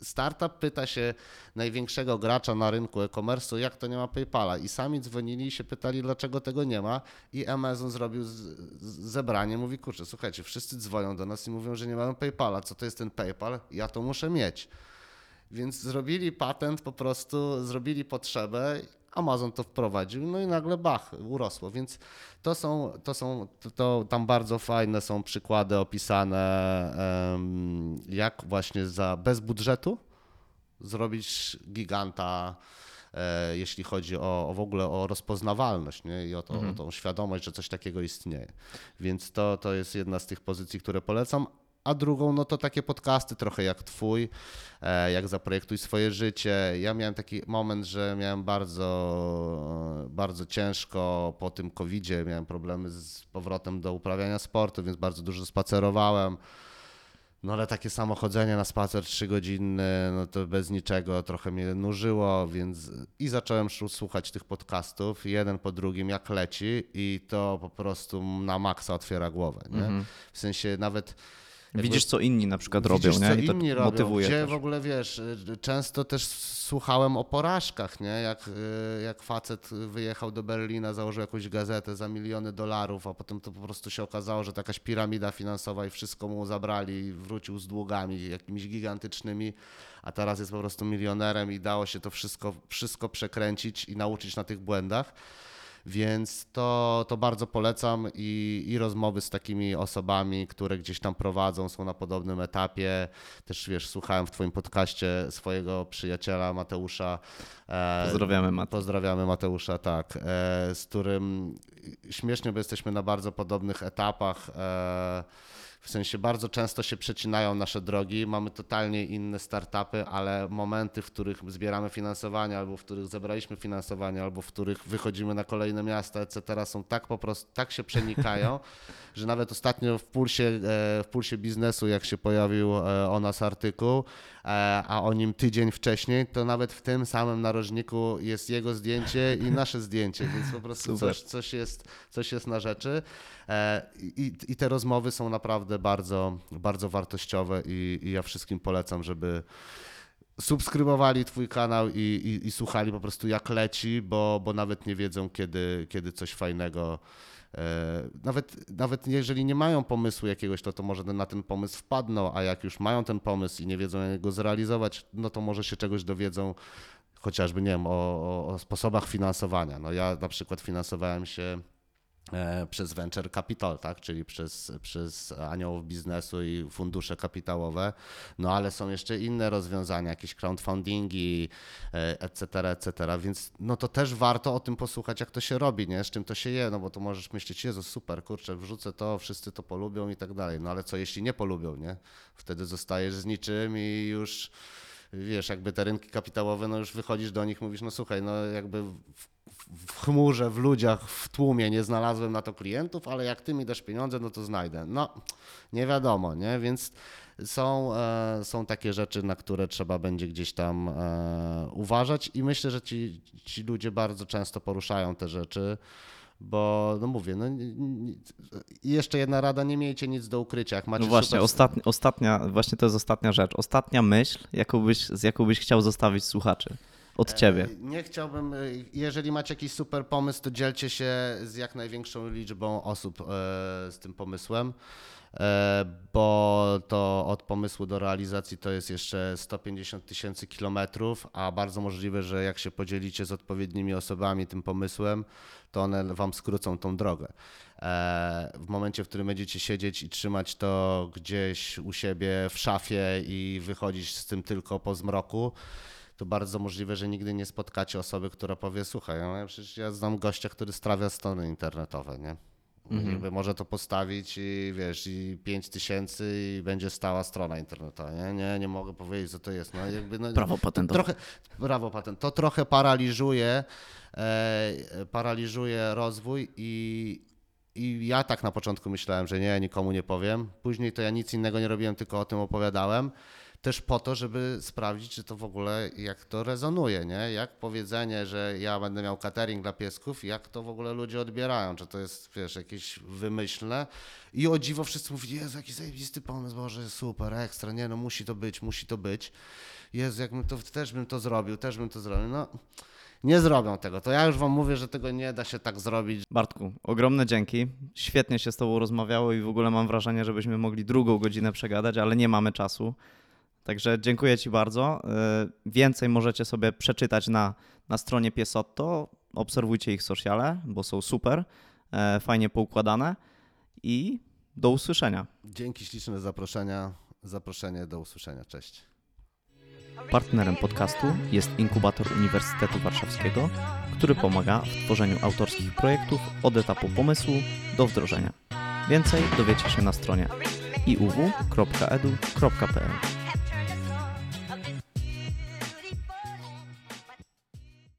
Startup pyta się największego gracza na rynku e-commerce, jak to nie ma PayPala. I sami dzwonili i się pytali, dlaczego tego nie ma. I Amazon zrobił z, z zebranie, mówi, kurczę, słuchajcie, wszyscy dzwonią do nas i mówią, że nie mają PayPala. Co to jest ten PayPal? Ja to muszę mieć. Więc zrobili patent, po prostu zrobili potrzebę, Amazon to wprowadził, no i nagle bach, urosło. Więc to są, to są to, to tam bardzo fajne są przykłady opisane, jak właśnie za bez budżetu zrobić giganta, e, jeśli chodzi o, o w ogóle o rozpoznawalność nie? i o, to, o tą świadomość, że coś takiego istnieje. Więc to, to jest jedna z tych pozycji, które polecam. A drugą, no to takie podcasty trochę jak twój, e, jak zaprojektuj swoje życie. Ja miałem taki moment, że miałem bardzo, bardzo ciężko po tym covidzie, miałem problemy z powrotem do uprawiania sportu, więc bardzo dużo spacerowałem. No ale takie samo chodzenie na spacer trzygodzinny, no to bez niczego trochę mnie nużyło, więc i zacząłem słuchać tych podcastów, jeden po drugim, jak leci i to po prostu na maksa otwiera głowę, nie? W sensie nawet... jakby- Widzisz, co inni na przykład Widzisz, robią, nie? co I to inni robią, motywuje gdzie też. w ogóle, wiesz, y, często też słuchałem o porażkach, nie? Jak, y, jak facet wyjechał do Berlina, założył jakąś gazetę za miliony dolarów, a potem to po prostu się okazało, że to jakaś piramida finansowa i wszystko mu zabrali i wrócił z długami jakimiś gigantycznymi, a teraz jest po prostu milionerem i dało się to wszystko, wszystko przekręcić i nauczyć na tych błędach. Więc to, to bardzo polecam i, i rozmowy z takimi osobami, które gdzieś tam prowadzą, są na podobnym etapie. Też wiesz, słuchałem w Twoim podcaście swojego przyjaciela Mateusza. e, Pozdrawiamy, Mat. Pozdrawiamy Mateusza, tak, e, z którym śmiesznie, bo jesteśmy na bardzo podobnych etapach. W sensie bardzo często się przecinają nasze drogi, mamy totalnie inne startupy, ale momenty, w których zbieramy finansowanie, albo w których zebraliśmy finansowanie, albo w których wychodzimy na kolejne miasta, etc., są tak po prostu, tak się przenikają, [laughs] że nawet ostatnio w pulsie, e, w pulsie biznesu, jak się pojawił e, o nas artykuł, e, a o nim tydzień wcześniej, to nawet w tym samym narożniku jest jego zdjęcie i nasze zdjęcie, więc po prostu Super. coś, coś, jest, coś jest na rzeczy. E, I, I te rozmowy są naprawdę bardzo, bardzo wartościowe i, i ja wszystkim polecam, żeby subskrybowali Twój kanał i, i, i słuchali po prostu jak leci, bo, bo nawet nie wiedzą, kiedy, kiedy coś fajnego. E, nawet, nawet jeżeli nie mają pomysłu jakiegoś, to, to może na ten pomysł wpadną, a jak już mają ten pomysł i nie wiedzą, jak go zrealizować, no to może się czegoś dowiedzą, chociażby, nie wiem, o, o, o sposobach finansowania. No ja na przykład finansowałem się przez venture capital, tak? czyli przez, przez aniołów biznesu i fundusze kapitałowe, no ale są jeszcze inne rozwiązania, jakieś crowdfundingi, e, etc., etc., więc no to też warto o tym posłuchać, jak to się robi, nie? z czym to się je, no bo to możesz myśleć, Jezu, super, kurczę, wrzucę to, wszyscy to polubią i tak dalej, no ale co jeśli nie polubią, nie? Wtedy zostajesz z niczym i już wiesz, jakby te rynki kapitałowe, no już wychodzisz do nich, mówisz, no słuchaj, no jakby w, w, chmurze, w ludziach, w tłumie nie znalazłem na to klientów, ale jak ty mi dasz pieniądze, no to znajdę. No, nie wiadomo, nie? Więc są, e, są takie rzeczy, na które trzeba będzie gdzieś tam e, uważać i myślę, że ci, ci ludzie bardzo często poruszają te rzeczy. Bo, no mówię, no, jeszcze jedna rada, nie miejcie nic do ukrycia. Jak macie No właśnie, super ostatnia, ostatnia, właśnie to jest ostatnia rzecz. Ostatnia myśl, jaką byś, z jaką byś chciał zostawić słuchaczy. od ciebie. E, Nie chciałbym, e, jeżeli macie jakiś super pomysł, to dzielcie się z jak największą liczbą osób e, z tym pomysłem, bo to od pomysłu do realizacji to jest jeszcze 150 tysięcy kilometrów, a bardzo możliwe, że jak się podzielicie z odpowiednimi osobami tym pomysłem, to one wam skrócą tą drogę. E, W momencie, w którym będziecie siedzieć i trzymać to gdzieś u siebie w szafie i wychodzić z tym tylko po zmroku, to bardzo możliwe, że nigdy nie spotkacie osoby, która powie, słuchaj, no, przecież ja znam gościa, który strawia strony internetowe, nie? Mhm. Jakby może to postawić i wiesz, i 5 tysięcy i będzie stała strona internetowa, nie? Nie, nie mogę powiedzieć, co to jest. No, jakby, no, Prawo patentowe. Trochę, brawo patent. To trochę paraliżuje, paraliżuje rozwój i, i ja tak na początku myślałem, że nie, nikomu nie powiem. Później to ja nic innego nie robiłem, tylko o tym opowiadałem. Też po to, żeby sprawdzić, czy to w ogóle, jak to rezonuje, nie? Jak powiedzenie, że ja będę miał catering dla piesków, jak to w ogóle ludzie odbierają, czy to jest, wiesz, jakieś wymyślne. I o dziwo wszyscy mówili, Jezu, jaki zajebisty pomysł, Boże, super, ekstra, nie no, musi to być, musi to być. Jezu, jakbym to, też bym to zrobił, też bym to zrobił. No, nie zrobią tego. To ja już wam mówię, że tego nie da się tak zrobić. Bartku, ogromne dzięki. Świetnie się z Tobą rozmawiało i w ogóle mam wrażenie, żebyśmy mogli drugą godzinę przegadać, ale nie mamy czasu. Także dziękuję Ci bardzo. Yy, Więcej możecie sobie przeczytać na, na stronie Piesotto. Obserwujcie ich sociale, bo są super, e, fajnie poukładane i do usłyszenia. Dzięki śliczne za zaproszenia. Zaproszenie do usłyszenia. Cześć. Partnerem podcastu jest Inkubator Uniwersytetu Warszawskiego, który pomaga w tworzeniu autorskich projektów od etapu pomysłu do wdrożenia. Więcej dowiecie się na stronie iuw.edu.pl.